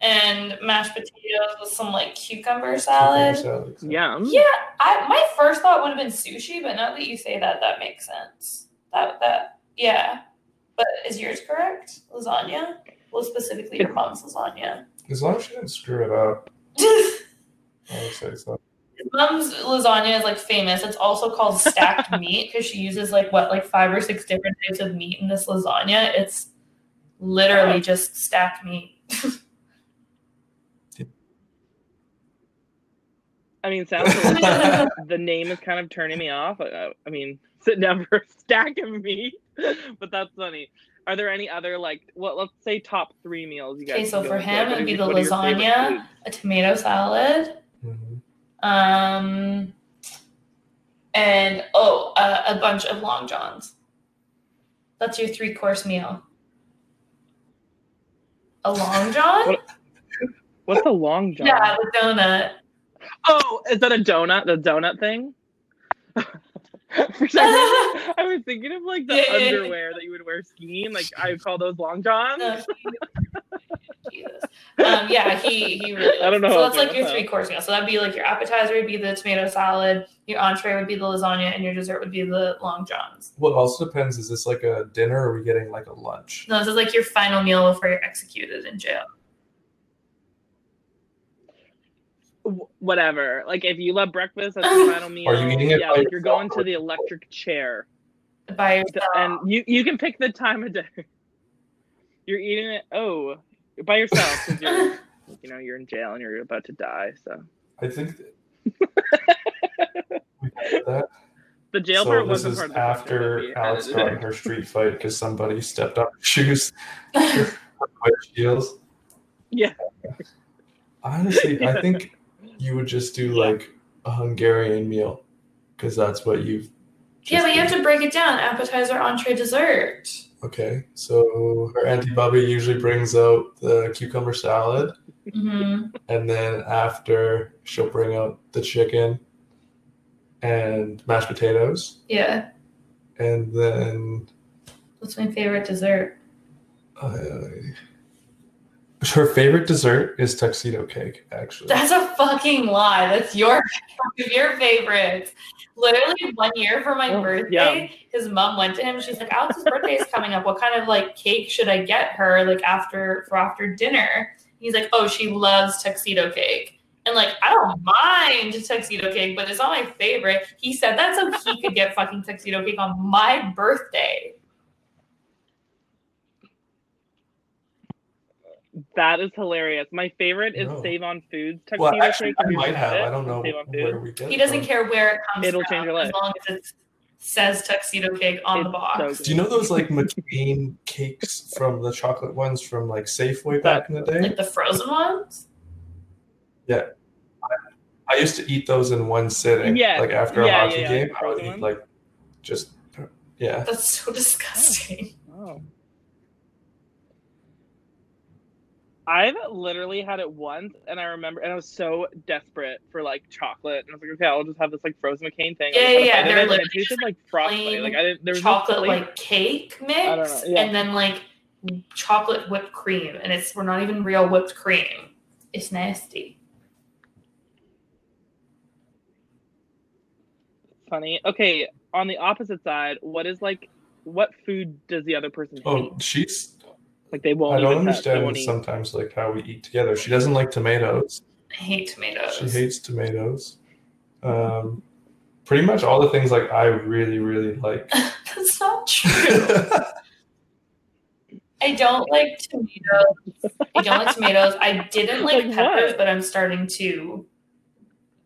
[SPEAKER 2] And mashed potatoes with some like cucumber salad.
[SPEAKER 4] salad.
[SPEAKER 3] Yum. Mm.
[SPEAKER 2] Yeah, I my first thought would have been sushi, but now that you say that, that makes sense. That that yeah. But is yours correct? Lasagna? Well, specifically your mom's lasagna.
[SPEAKER 4] As long as she didn't screw it up, I would say so.
[SPEAKER 2] his mom's lasagna is like famous. It's also called stacked meat because she uses like what, like five or six different types of meat in this lasagna. It's literally
[SPEAKER 3] Oh.
[SPEAKER 2] just stacked meat.
[SPEAKER 3] I mean, sounds delicious. the name is kind of turning me off. I, I mean, sitting down for a stack of meat, but that's funny. Are there any other like what? Let's say top three meals you guys.
[SPEAKER 2] Okay, so for him, it'd be the
[SPEAKER 3] what are your favorite
[SPEAKER 2] lasagna. A tomato salad.
[SPEAKER 4] Mhm.
[SPEAKER 2] Um, and oh, uh, a bunch of long johns. That's your three course meal. A long john?
[SPEAKER 3] What- What's a long john?
[SPEAKER 2] Yeah, the donut.
[SPEAKER 3] Oh, is that a donut? The donut thing? For some reason, I was thinking of like the
[SPEAKER 2] Yeah, yeah, yeah.
[SPEAKER 3] underwear that you would wear skiing. Like I would call those long johns.
[SPEAKER 2] No, Um, yeah, he he really.
[SPEAKER 3] I don't know
[SPEAKER 2] So that's like your three course meal. So that'd be like your appetizer would be the tomato salad, your entree would be the lasagna, and your dessert would be the long johns.
[SPEAKER 4] What also depends is this like a dinner or are we getting like a lunch?
[SPEAKER 2] No, this is like your final meal before you're executed in jail.
[SPEAKER 3] Whatever. Like if you love breakfast, that's your final meal.
[SPEAKER 4] Are you eating it
[SPEAKER 3] Yeah,
[SPEAKER 4] by
[SPEAKER 3] like you're going to the electric chair,
[SPEAKER 2] By yourself.
[SPEAKER 3] and you you can pick the time of day. You're eating it. Oh, by yourself because you're you know you're in jail and you're about to die. So
[SPEAKER 4] I think that- we got that.
[SPEAKER 3] the jail
[SPEAKER 4] so
[SPEAKER 3] part
[SPEAKER 4] this
[SPEAKER 3] wasn't
[SPEAKER 4] is
[SPEAKER 3] part of the
[SPEAKER 4] after Alex
[SPEAKER 3] edited
[SPEAKER 4] got in her street fight because somebody stepped on her shoes. her heels.
[SPEAKER 3] Yeah.
[SPEAKER 4] Honestly,
[SPEAKER 3] Yeah.
[SPEAKER 4] I think you would just do like a Hungarian meal because that's what you've.
[SPEAKER 2] yeah, but you have to break it down: appetizer, entree, dessert.
[SPEAKER 4] Okay, so her auntie Bubby usually brings out the cucumber salad,
[SPEAKER 2] hmm
[SPEAKER 4] and then after she'll bring out the chicken and mashed potatoes,
[SPEAKER 2] Yeah,
[SPEAKER 4] and then
[SPEAKER 2] what's my favorite dessert?
[SPEAKER 4] uh, her favorite dessert is tuxedo cake. Actually,
[SPEAKER 2] That's a fucking lie. That's your your favorite. Literally one year for my
[SPEAKER 3] Oh,
[SPEAKER 2] birthday, his mom went to him. She's like, "Alex's birthday is coming up. What kind of like cake should I get her like after for after dinner?" He's like, "Oh, she loves tuxedo cake." And like, I don't mind tuxedo cake, but it's not my favorite. He said that so he could get fucking tuxedo cake on my birthday.
[SPEAKER 3] That is hilarious. My favorite is
[SPEAKER 4] No.
[SPEAKER 3] Save on Foods tuxedo
[SPEAKER 4] well, actually,
[SPEAKER 3] cake.
[SPEAKER 4] I
[SPEAKER 3] you
[SPEAKER 4] might have.
[SPEAKER 3] it
[SPEAKER 4] I don't know where we get
[SPEAKER 2] He doesn't
[SPEAKER 4] from.
[SPEAKER 2] care where it comes
[SPEAKER 3] It'll
[SPEAKER 2] from,
[SPEAKER 3] change your life.
[SPEAKER 2] as long as it says tuxedo cake on the box.
[SPEAKER 3] so.
[SPEAKER 4] Do you know those like McCain cakes from the chocolate ones from like Safeway back in the day?
[SPEAKER 2] Like the frozen ones? Yeah.
[SPEAKER 4] I used to eat those in one sitting.
[SPEAKER 3] Yes.
[SPEAKER 4] Like after
[SPEAKER 3] Yeah,
[SPEAKER 4] a hockey
[SPEAKER 3] yeah, yeah,
[SPEAKER 4] game,
[SPEAKER 3] the
[SPEAKER 4] I would eat
[SPEAKER 3] ones.
[SPEAKER 4] like just yeah.
[SPEAKER 2] That's so oh, disgusting.
[SPEAKER 3] Oh. I've literally had it once, and I remember, and I was so desperate for like chocolate, and I was like, okay, I'll just have this like frozen McCain thing.
[SPEAKER 2] Yeah,
[SPEAKER 3] I just
[SPEAKER 2] yeah,
[SPEAKER 3] had a bite of
[SPEAKER 2] they're
[SPEAKER 3] it, and it tasted
[SPEAKER 2] just,
[SPEAKER 3] like frosty.
[SPEAKER 2] plain
[SPEAKER 3] Like I didn't. There was
[SPEAKER 2] chocolate
[SPEAKER 3] no flavor.
[SPEAKER 2] like cake mix
[SPEAKER 3] yeah.
[SPEAKER 2] and then like chocolate whipped cream. And it's we're not even real whipped cream. It's nasty.
[SPEAKER 3] funny. Okay, on the opposite side, what is like, what food does the other person hate?
[SPEAKER 4] Oh, she's.
[SPEAKER 3] Like they won't.
[SPEAKER 4] I don't
[SPEAKER 3] even touch, they
[SPEAKER 4] understand
[SPEAKER 3] won't eat.
[SPEAKER 4] sometimes like how we eat together. She doesn't like tomatoes.
[SPEAKER 2] I hate tomatoes.
[SPEAKER 4] She hates tomatoes. Um, pretty much all the things like I really really like.
[SPEAKER 2] That's not true. I don't like tomatoes. I don't like tomatoes. I didn't like,
[SPEAKER 3] Like
[SPEAKER 2] peppers,
[SPEAKER 3] what?
[SPEAKER 2] but I'm starting to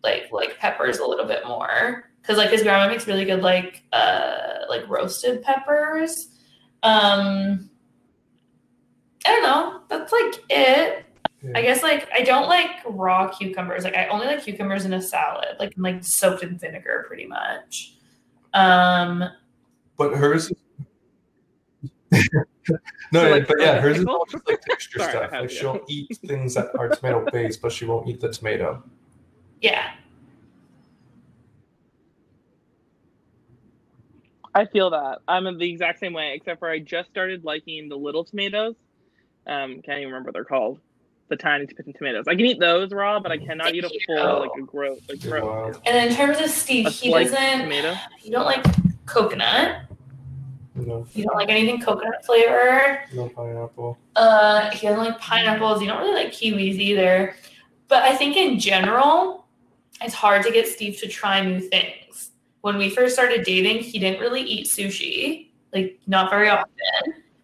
[SPEAKER 2] like like peppers a little bit more because like his grandma makes really good like uh like roasted peppers. Um, I don't know. That's like it. I guess like I don't like raw cucumbers. Like I only like cucumbers in a salad, like like soaked in vinegar, pretty much. Um,
[SPEAKER 4] But hers. no,
[SPEAKER 3] So, like,
[SPEAKER 4] but yeah, hers is
[SPEAKER 3] pickle?
[SPEAKER 4] all just like texture
[SPEAKER 3] Sorry,
[SPEAKER 4] stuff. Like she'll eat things that are tomato based, but she won't eat the tomato.
[SPEAKER 2] yeah.
[SPEAKER 3] I feel that. I'm in the exact same way, except for I just started liking the little tomatoes. Um, can't even remember what they're called. The tiny t- tomatoes. I can eat those raw, but I cannot eat a full like a gross like
[SPEAKER 4] You're
[SPEAKER 3] gross.
[SPEAKER 4] wild.
[SPEAKER 2] And in terms of Steve,
[SPEAKER 3] A
[SPEAKER 2] he doesn't.
[SPEAKER 3] tomato.
[SPEAKER 2] You don't like coconut.
[SPEAKER 4] No,
[SPEAKER 2] You don't like anything coconut flavor.
[SPEAKER 4] no pineapple.
[SPEAKER 2] Uh, he doesn't like pineapples. You don't really like kiwis either. But I think in general, it's hard to get Steve to try new things. When we first started dating, he didn't really eat sushi, like not very often.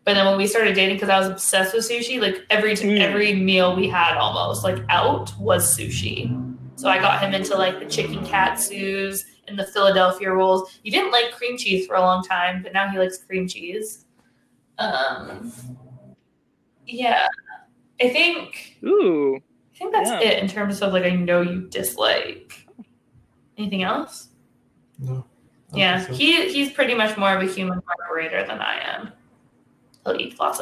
[SPEAKER 2] But then when we started dating, because I was obsessed with sushi, like every
[SPEAKER 3] Mm.
[SPEAKER 2] every meal we had almost like out was sushi. So I got him into like the chicken katsus and the Philadelphia rolls. He didn't like cream cheese for a long time, but now he likes cream cheese. Um, yeah, I think
[SPEAKER 3] Ooh.
[SPEAKER 2] I think that's
[SPEAKER 3] Yeah.
[SPEAKER 2] it in terms of like I know you dislike. Anything else?
[SPEAKER 4] No.
[SPEAKER 2] Yeah,
[SPEAKER 4] so.
[SPEAKER 2] he he's pretty much more of a human garburator than I am. He'll eat lots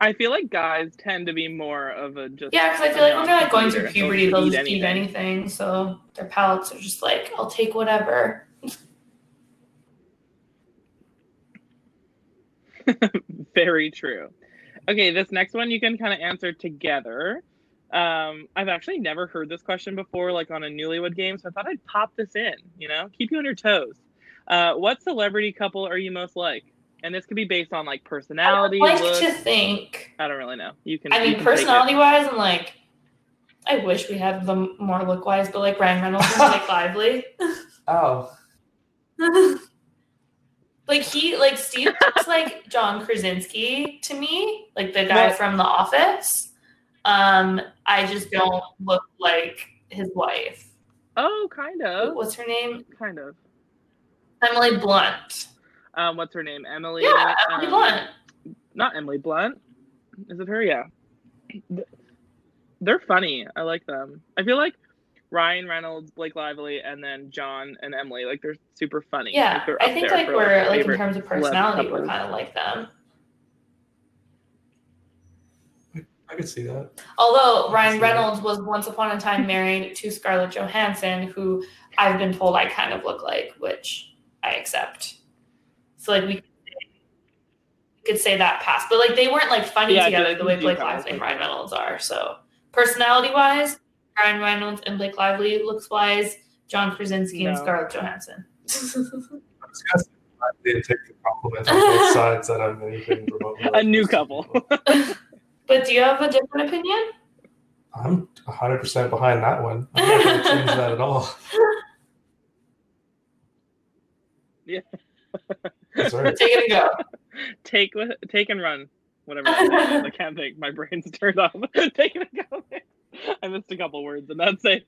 [SPEAKER 3] I feel like guys tend to be more of a just
[SPEAKER 2] yeah, because I feel like when they're like going through puberty,
[SPEAKER 3] They'll
[SPEAKER 2] they'll
[SPEAKER 3] eat
[SPEAKER 2] just eat anything. So their palates are just like, I'll take whatever.
[SPEAKER 3] Very true. Okay, this next one you can kind of answer together. Um, I've actually never heard this question before, like on a newlywed game, so I thought I'd pop this in. You know, keep you on your toes. Uh, what celebrity couple are you most like? And this could be based on like personality.
[SPEAKER 2] I would like
[SPEAKER 3] looks.
[SPEAKER 2] to think.
[SPEAKER 3] I don't really know. You can.
[SPEAKER 2] I mean,
[SPEAKER 3] can take it.
[SPEAKER 2] personality wise, I'm like, I wish we had them more look wise, but like Ryan Reynolds and Blake Lively.
[SPEAKER 4] Oh.
[SPEAKER 2] Like he, like Steve looks like John Krasinski to me, like the guy
[SPEAKER 3] Well-
[SPEAKER 2] from The Office. Um, I just don't look like his wife.
[SPEAKER 3] Oh, kind of.
[SPEAKER 2] What's her name?
[SPEAKER 3] Kind of.
[SPEAKER 2] Emily Blunt.
[SPEAKER 3] Um, what's her name? Emily.
[SPEAKER 2] Yeah, Emily
[SPEAKER 3] um,
[SPEAKER 2] Blunt.
[SPEAKER 3] Not Emily Blunt. Is it her? Yeah. They're funny. I like them. I feel like Ryan Reynolds, Blake Lively, and then John and Emily, like they're super funny.
[SPEAKER 2] Yeah,
[SPEAKER 3] Like, they're
[SPEAKER 2] I think like
[SPEAKER 3] for,
[SPEAKER 2] we're like in terms of personality, we're kind of like them.
[SPEAKER 4] I could see that.
[SPEAKER 2] Although Ryan
[SPEAKER 4] see that.
[SPEAKER 2] Reynolds was once upon a time married to Scarlett Johansson, who I've been told I kind of look like, which I accept. So like we we could say that passed, but like they weren't like funny
[SPEAKER 3] Yeah,
[SPEAKER 2] together the way
[SPEAKER 3] they
[SPEAKER 2] Blake
[SPEAKER 3] kinda
[SPEAKER 2] Lively and Ryan Reynolds are. So personality wise, Ryan Reynolds and Blake Lively looks wise, John Krasinski and Scarlett Johansson.
[SPEAKER 4] I was gonna say, I didn't take the compliment on both sides that I'm anything remotely.
[SPEAKER 3] A new couple.
[SPEAKER 2] but do you have a different opinion?
[SPEAKER 4] I'm 100% behind that one. I'm not going to change that at all.
[SPEAKER 3] Yeah.
[SPEAKER 4] That's right.
[SPEAKER 2] Take it and go.
[SPEAKER 3] take with take and run. Whatever. I can't think. My brain's turned off. take it and go. I missed a couple words in that saying.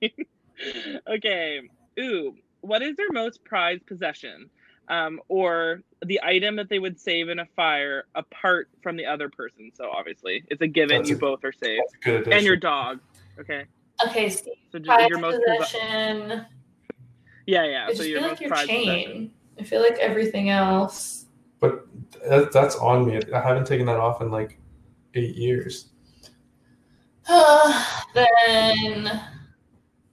[SPEAKER 3] okay. Ooh. What is their most prized possession? Um, or the item that they would save in a fire apart from the other person. So obviously, it's a given.
[SPEAKER 4] That's
[SPEAKER 3] you
[SPEAKER 4] a-
[SPEAKER 3] both are safe,
[SPEAKER 4] That's a good addition.
[SPEAKER 3] and your dog. Okay.
[SPEAKER 2] Okay, Steve.
[SPEAKER 3] So just your most possession.
[SPEAKER 2] possession.
[SPEAKER 3] Yeah, yeah.
[SPEAKER 2] I
[SPEAKER 3] So
[SPEAKER 2] just
[SPEAKER 3] your
[SPEAKER 2] feel
[SPEAKER 3] most
[SPEAKER 2] like your
[SPEAKER 3] prized possession.
[SPEAKER 2] Chain. I feel like everything else.
[SPEAKER 4] But that's on me. I haven't taken that off in like eight years.
[SPEAKER 2] then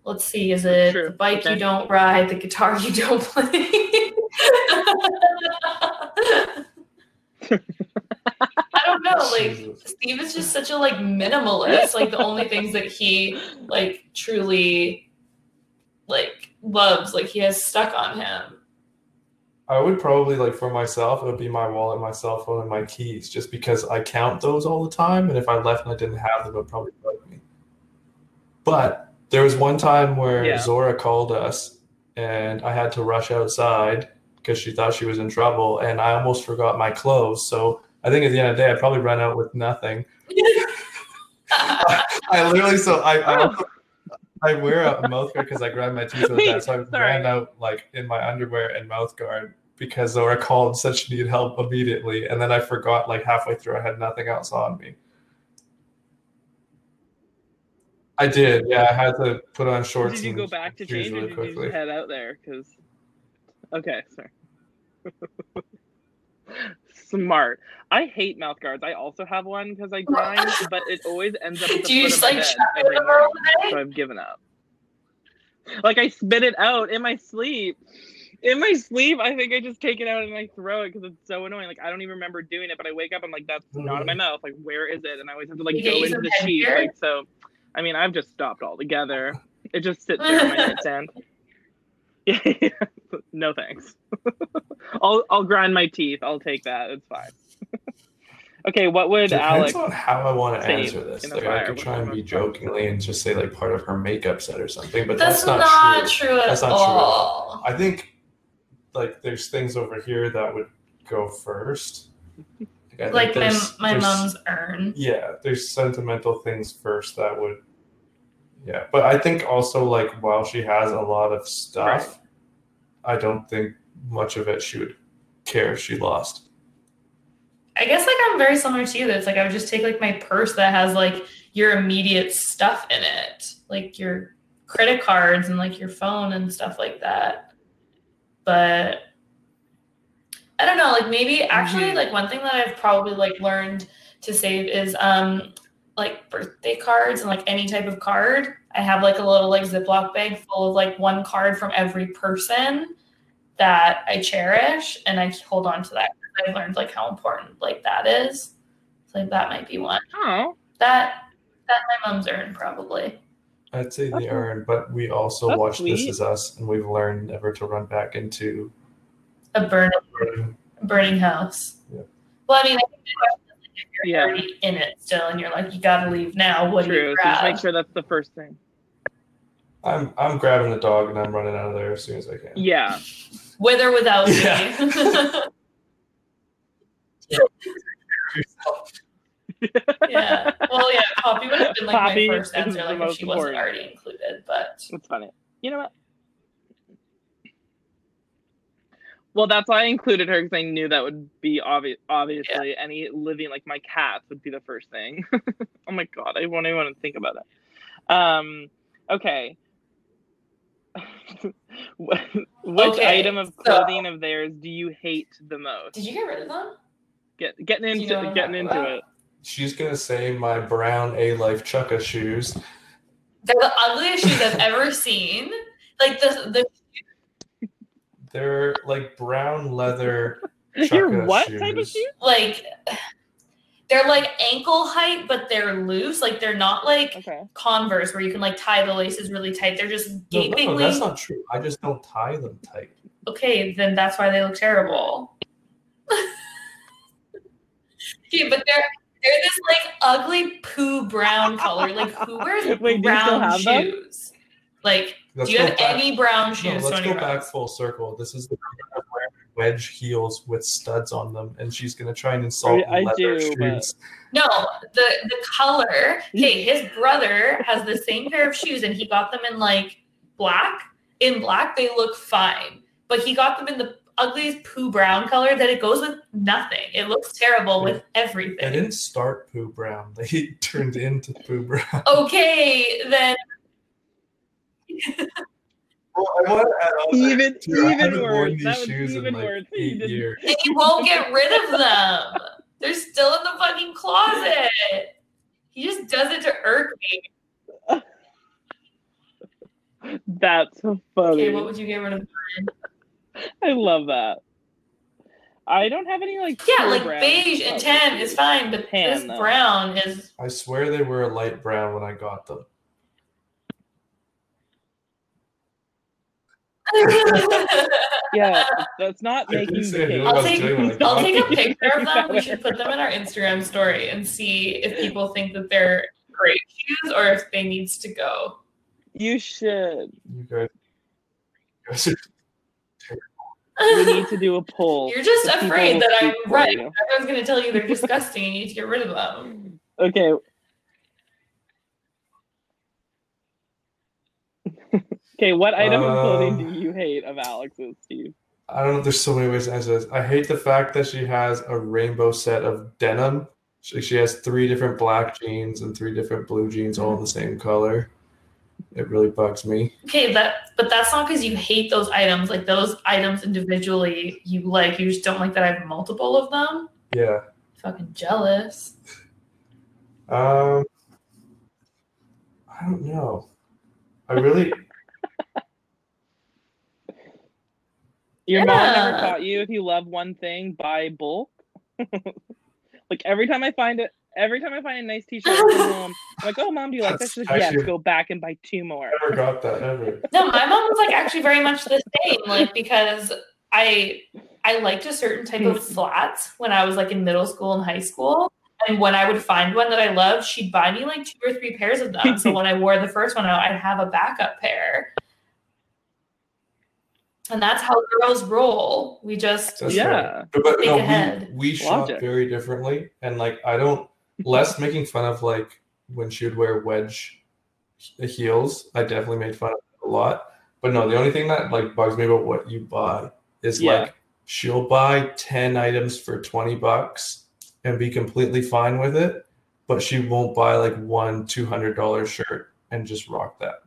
[SPEAKER 2] let's see. Is it
[SPEAKER 3] True.
[SPEAKER 2] the bike
[SPEAKER 3] Okay.
[SPEAKER 2] you don't ride, the guitar you don't play? I don't know. Like
[SPEAKER 4] Jesus.
[SPEAKER 2] Steve is just such a like minimalist. Like the only things that he like truly like loves, like he has stuck on him.
[SPEAKER 4] I would probably like for myself, it would be my wallet, my cell phone, and my keys, just because I count those all the time. And if I left and I didn't have them, it would probably bug me. But there was one time where
[SPEAKER 3] Yeah.
[SPEAKER 4] Zora called us, and I had to rush outside because she thought she was in trouble, and I almost forgot my clothes. So I think at the end of the day, I probably ran out with nothing. I literally so I I,
[SPEAKER 3] Oh.
[SPEAKER 4] I wear a mouth guard because I grabbed my teeth with that, so I
[SPEAKER 3] sorry.
[SPEAKER 4] ran out like in my underwear and mouth guard because Zora called and said she needed help immediately, and then I forgot like halfway through I had nothing else on me. I did, yeah. I had to put on shorts.
[SPEAKER 3] Did you
[SPEAKER 4] and
[SPEAKER 3] go back to
[SPEAKER 4] shoes
[SPEAKER 3] change, or
[SPEAKER 4] really
[SPEAKER 3] did you just head out there? Because okay, sorry. Smart. I hate mouth guards. I also have one because I grind, but it always ends up at the
[SPEAKER 2] Do you just
[SPEAKER 3] of
[SPEAKER 2] like
[SPEAKER 3] bed every
[SPEAKER 2] the middle
[SPEAKER 3] morning. So? I've given up. Like I spit it out in my sleep. In my sleep, I think I just take it out and I throw it because it's so annoying. Like I don't even remember doing it, but I wake up, I'm like, that's not in my mm-hmm. mouth. Like where is it? And I always have to like
[SPEAKER 2] You
[SPEAKER 3] go
[SPEAKER 2] you
[SPEAKER 3] into the sheet. Like so. I mean, I've just stopped altogether. It just sits there on my nightstand. Yeah, no thanks. I'll I'll grind my teeth. I'll take that. It's fine. Okay, what would
[SPEAKER 4] Depends
[SPEAKER 3] Alex?
[SPEAKER 4] on how I want to answer this. Like, I could try and be jokingly and just say like part of her makeup set or something, but
[SPEAKER 2] That's,
[SPEAKER 4] that's,
[SPEAKER 2] not,
[SPEAKER 4] true.
[SPEAKER 2] true. at
[SPEAKER 4] That's not true at
[SPEAKER 2] all.
[SPEAKER 4] I think like there's things over here that would go first. Like,
[SPEAKER 2] Like my my mom's urn.
[SPEAKER 4] Yeah, there's sentimental things first that would. Yeah, but I think also like while she has a lot of stuff, I don't think much of it she would care if she lost.
[SPEAKER 2] I guess like I'm very similar to you. That it's like I would just take like my purse that has like your immediate stuff in it, like your credit cards and like your phone and stuff like that. But I don't know, like maybe actually
[SPEAKER 3] Mhm.
[SPEAKER 2] like one thing that I've probably like learned to save is um like birthday cards and like any type of card. I have like a little like Ziploc bag full of like one card from every person that I cherish and I hold on to that. I've learned like how important like that is. So like that might be one.
[SPEAKER 3] Oh,
[SPEAKER 2] That that my mom's earned probably.
[SPEAKER 4] I'd say
[SPEAKER 3] That's
[SPEAKER 4] the urn, but we also
[SPEAKER 3] That's
[SPEAKER 4] watched This
[SPEAKER 3] sweet.
[SPEAKER 4] Is Us, and we've learned never to run back into.
[SPEAKER 2] A burning
[SPEAKER 4] burning.
[SPEAKER 2] burning house.
[SPEAKER 4] Yeah.
[SPEAKER 2] Well, I mean, I think the question is if you're
[SPEAKER 3] Yeah.
[SPEAKER 2] already in it still, and you're like, you got to leave now. What do
[SPEAKER 3] true.
[SPEAKER 2] you
[SPEAKER 3] So just make sure that's the first thing.
[SPEAKER 4] I'm I'm grabbing the dog and I'm running out of there as soon as I can.
[SPEAKER 3] Yeah.
[SPEAKER 2] With or without
[SPEAKER 4] Yeah.
[SPEAKER 2] me. yeah. Well, yeah. Poppy would have been like
[SPEAKER 3] Poppy
[SPEAKER 2] my first answer, like if she wasn't already included. But
[SPEAKER 3] It's funny. You know what? Well, that's why I included her because I knew that would be obvious. Obviously, any living like my cats would be the first thing. oh my god, I won't even want to think about it. Um, okay. Which
[SPEAKER 2] Okay,
[SPEAKER 3] item of
[SPEAKER 2] so-
[SPEAKER 3] clothing of theirs do you hate the most?
[SPEAKER 2] did you get rid of them?
[SPEAKER 3] Get getting
[SPEAKER 2] Do you
[SPEAKER 3] into
[SPEAKER 2] know
[SPEAKER 3] getting into it.
[SPEAKER 4] She's gonna say my brown A Life Chukka shoes.
[SPEAKER 2] They're the ugliest shoes I've ever seen. Like the the
[SPEAKER 4] They're like brown leather.
[SPEAKER 3] Your
[SPEAKER 4] Chukka
[SPEAKER 3] what type of
[SPEAKER 4] shoes.
[SPEAKER 2] like they're like ankle height, but they're loose. Like they're not like
[SPEAKER 3] Okay.
[SPEAKER 2] Converse where you can like tie the laces really tight. They're just
[SPEAKER 4] No, no, no, that's not true. I just don't tie them tight.
[SPEAKER 2] okay, then that's why they look terrible. okay, but they're they're this like ugly poo brown color. Like who wears
[SPEAKER 3] Wait, do
[SPEAKER 2] brown
[SPEAKER 3] have them?
[SPEAKER 2] shoes? Like,
[SPEAKER 4] Let's
[SPEAKER 2] do you have
[SPEAKER 4] back-
[SPEAKER 2] any brown
[SPEAKER 4] No,
[SPEAKER 2] shoes?
[SPEAKER 4] let's
[SPEAKER 2] Tony
[SPEAKER 4] go back full circle. This is the wedge heels with studs on them, and she's gonna try and insult
[SPEAKER 3] I- I
[SPEAKER 4] leather
[SPEAKER 3] do, but-
[SPEAKER 4] shoes.
[SPEAKER 2] No, the the color. Okay, his brother has the same pair of shoes, and he got them in like black. In black, they look fine, but he got them in the ugliest poo brown color that it goes with nothing. It looks terrible with
[SPEAKER 4] They
[SPEAKER 2] everything.
[SPEAKER 4] didn't start poo brown. They turned into poo brown.
[SPEAKER 2] Okay, then
[SPEAKER 4] Well, I want to add on
[SPEAKER 3] Even
[SPEAKER 4] that, too.
[SPEAKER 3] Even worse.
[SPEAKER 4] these
[SPEAKER 3] That was
[SPEAKER 4] shoes
[SPEAKER 3] even
[SPEAKER 4] in like
[SPEAKER 3] worse. You
[SPEAKER 4] eight
[SPEAKER 3] didn't-
[SPEAKER 4] years.
[SPEAKER 2] and you won't get rid of them. They're still in the fucking closet. He just does it to irk me.
[SPEAKER 3] That's so funny.
[SPEAKER 2] Okay, what would you get rid of?
[SPEAKER 3] I love that. I don't have any like
[SPEAKER 2] Yeah, like
[SPEAKER 3] brown
[SPEAKER 2] beige and tan is fine, but
[SPEAKER 3] Tan,
[SPEAKER 2] this
[SPEAKER 3] though.
[SPEAKER 2] brown is
[SPEAKER 4] I swear they were a light brown when I got them.
[SPEAKER 3] Yeah, that's not
[SPEAKER 4] I
[SPEAKER 3] making
[SPEAKER 4] didn't
[SPEAKER 3] the
[SPEAKER 4] say I knew
[SPEAKER 3] case.
[SPEAKER 4] what I
[SPEAKER 2] I'll take,
[SPEAKER 4] I
[SPEAKER 2] I'll take a picture of them. We should put them in our Instagram story and see if people think that they're great shoes or if they needs to go.
[SPEAKER 3] You should.
[SPEAKER 4] You guys, you guys are
[SPEAKER 3] We need to do a poll.
[SPEAKER 2] You're just
[SPEAKER 3] so
[SPEAKER 2] afraid that I'm right.
[SPEAKER 3] you.
[SPEAKER 2] Everyone's gonna tell you they're disgusting and you need to get rid of them.
[SPEAKER 3] Okay. okay, what item of clothing do uh, you hate of Alex's, Steve?
[SPEAKER 4] I don't know. There's so many ways to answer this. I hate the fact that she has a rainbow set of denim. She, she has three different black jeans and three different blue jeans, all in the same color. It really bugs me.
[SPEAKER 2] Okay, that but that's not because you hate those items. Like those items individually you like. You just don't like that I have multiple of them.
[SPEAKER 4] Yeah.
[SPEAKER 2] Fucking jealous.
[SPEAKER 4] Um. I don't know. I really.
[SPEAKER 3] Your mom never taught you if you love one thing, buy bulk. like every time I find it, every time I find a nice T-shirt at home, I'm like, "Oh, mom, do you like this?" She's like, "Yes,
[SPEAKER 4] Actually-
[SPEAKER 3] go back and buy two more."
[SPEAKER 4] never got that ever.
[SPEAKER 2] No, my mom was like actually very much the same. Like because I I liked a certain type of hmm. flats when I was like in middle school and high school. And when I would find one that I loved, she'd buy me like two or three pairs of them. so when I wore the first one out, I'd have a backup pair. And that's how girls roll. We just
[SPEAKER 4] That's
[SPEAKER 3] Yeah.
[SPEAKER 4] right. But, but no, we, we shop
[SPEAKER 3] Logic.
[SPEAKER 4] very differently. And like, I don't, less making fun of like when she would wear wedge heels. I definitely made fun of it a lot. But no, the only thing that like bugs me about what you buy is
[SPEAKER 3] Yeah.
[SPEAKER 4] like she'll buy 10 items for 20 bucks and be completely fine with it. But she won't buy like one $200 shirt and just rock that.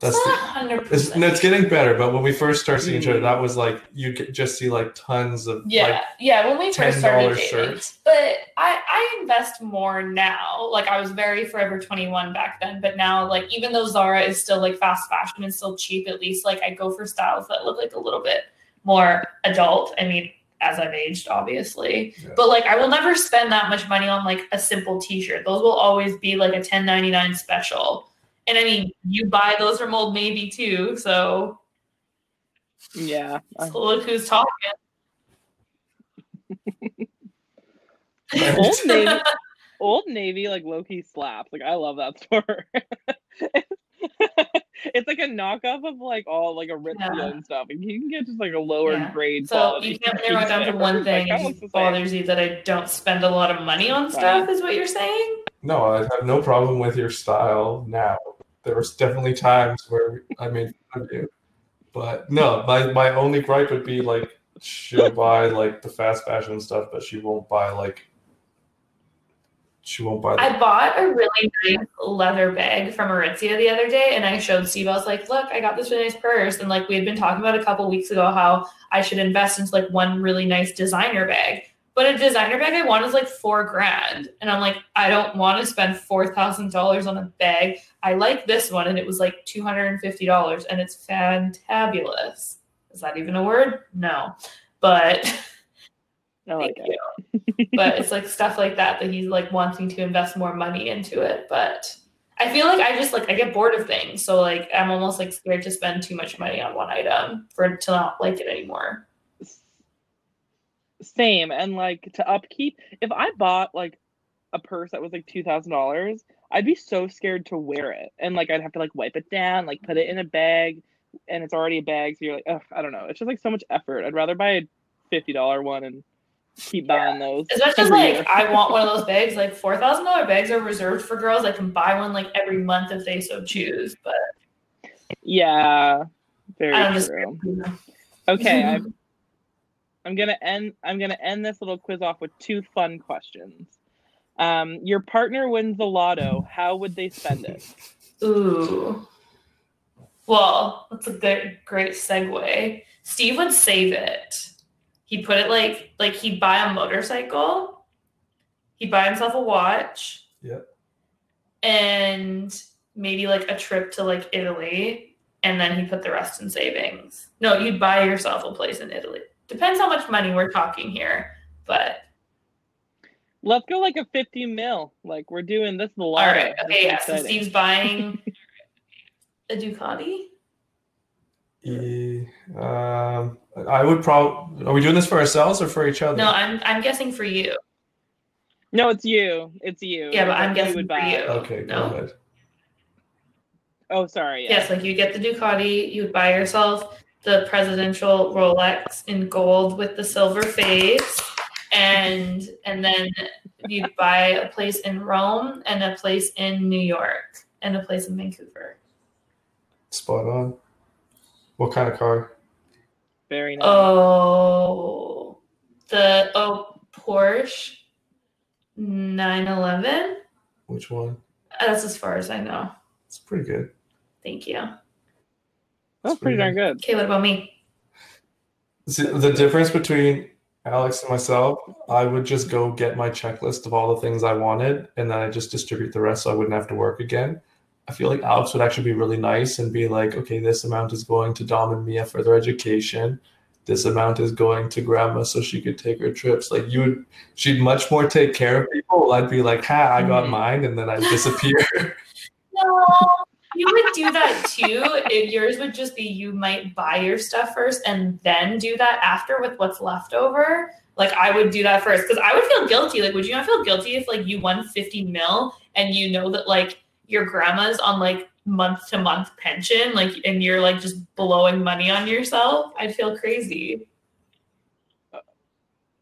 [SPEAKER 4] That's the, it's, no, it's getting better, but when we first started seeing each other, that was like you could just see like tons of
[SPEAKER 2] Yeah,
[SPEAKER 4] like
[SPEAKER 2] yeah. When we first started dating,
[SPEAKER 4] shirts.
[SPEAKER 2] but I I invest more now. Like I was very Forever Twenty One back then, but now like even though Zara is still like fast fashion and still cheap, at least like I go for styles that look like a little bit more adult. I mean, as I've aged, obviously,
[SPEAKER 4] Yeah.
[SPEAKER 2] but like I will never spend that much money on like a simple T-shirt. Those will always be like a ten ninety nine special. And I mean, you buy those from Old Navy too, so,
[SPEAKER 3] Yeah.
[SPEAKER 2] So look who's talking.
[SPEAKER 3] Old Navy, Old Navy, like low key slaps. Like I love that store. it's like a knockoff of like all like Aritzia
[SPEAKER 2] Yeah.
[SPEAKER 3] and stuff. And you can get just like a lower
[SPEAKER 2] Yeah.
[SPEAKER 3] grade
[SPEAKER 2] So you can't narrow it down to
[SPEAKER 3] there.
[SPEAKER 2] one
[SPEAKER 3] Like,
[SPEAKER 2] thing.
[SPEAKER 3] that
[SPEAKER 2] It
[SPEAKER 3] looks
[SPEAKER 2] just
[SPEAKER 3] the same.
[SPEAKER 2] bothers you that I don't spend a lot of money on stuff, is what you're saying?
[SPEAKER 4] No, I have no problem with your style now. There was definitely times where I made fun of you. But no, my, my only gripe would be like she'll buy like the fast fashion stuff, but she won't buy like she won't buy the
[SPEAKER 2] I bought a really nice leather bag from Aritzia the other day, and I showed Steve. I was like, "Look, I got this really nice purse." And like we had been talking about a couple weeks ago, how I should invest into like one really nice designer bag. But a designer bag I want is like four grand, and I'm like, I don't want to spend four thousand dollars on a bag. I like this one, and it was like two hundred and fifty dollars, and it's fantabulous. Is that even a word? No, but
[SPEAKER 3] I like it.
[SPEAKER 2] you. but it's like stuff like that that he's like wanting to invest more money into it. But I feel like I just like I get bored of things, so like I'm almost like scared to spend too much money on one item for to not like it anymore.
[SPEAKER 3] Same. And like to upkeep, if I bought like a purse that was like two thousand dollars, I'd be so scared to wear it. And like I'd have to like wipe it down, like put it in a bag, and it's already a bag, so you're like, Ugh, I don't know. It's just like so much effort. I'd rather buy a fifty dollar one and keep buying those.
[SPEAKER 2] As much as like
[SPEAKER 3] year.
[SPEAKER 2] I want one of those bags, like four thousand dollar bags are reserved for girls. I can buy one like every month if they so choose. But
[SPEAKER 3] Yeah. Very true. Okay, I've, I'm gonna end. I'm gonna end this little quiz off with two fun questions. Um, your partner wins the lotto. How would they spend it?
[SPEAKER 2] Ooh. Well, that's a good, great segue. Steve would save it. He'd put it like like he'd buy a motorcycle. He'd buy himself a watch.
[SPEAKER 4] Yep.
[SPEAKER 2] And maybe like a trip to like Italy. And then he'd put the rest in savings. No, you'd buy yourself a place in Italy. Depends how much money we're talking here. But
[SPEAKER 3] Let's go like a 50 mil. Like we're doing this the
[SPEAKER 2] all
[SPEAKER 3] lotto.
[SPEAKER 2] right. Okay,
[SPEAKER 3] is
[SPEAKER 2] yeah. So. Steve's buying a Ducati.
[SPEAKER 4] Um, I would probably. Are we doing this for ourselves or for each other?
[SPEAKER 2] No, I'm I'm guessing for you.
[SPEAKER 3] No, it's you. It's you.
[SPEAKER 2] Yeah, but I'm
[SPEAKER 3] you
[SPEAKER 2] guessing
[SPEAKER 3] would
[SPEAKER 2] for you.
[SPEAKER 4] Okay, go
[SPEAKER 2] No.
[SPEAKER 4] ahead.
[SPEAKER 3] Oh, sorry. Yeah.
[SPEAKER 2] Yes, like you get the Ducati, you would buy yourself the presidential Rolex in gold with the silver face, and and then you'd buy a place in Rome and a place in New York and a place in Vancouver.
[SPEAKER 4] Spot on. What kind of car?
[SPEAKER 3] Very nice.
[SPEAKER 2] Oh, the oh Porsche 911.
[SPEAKER 4] Which one?
[SPEAKER 2] That's as far as I know.
[SPEAKER 4] It's pretty good.
[SPEAKER 2] Thank you.
[SPEAKER 3] That's pretty darn good.
[SPEAKER 2] Okay, what about me?
[SPEAKER 4] See, the difference between Alex and myself, I would just go get my checklist of all the things I wanted, and then I just distribute the rest so I wouldn't have to work again. I feel like Alex would actually be really nice and be like, okay, this amount is going to Dom and Mia for their education. This amount is going to grandma so she could take her trips. Like you would, she'd much more take care of people. I'd be like, ha, I got
[SPEAKER 2] Mhm.
[SPEAKER 4] mine, and then I'd disappear.
[SPEAKER 2] No, you would do that too, if yours would just be you might buy your stuff first and then do that after with what's left over. Like I would do that first because I would feel guilty. Like, would you not feel guilty if like you won 50 mil and you know that like your grandma's on like month to month pension, like and you're like just blowing money on yourself? I'd feel crazy.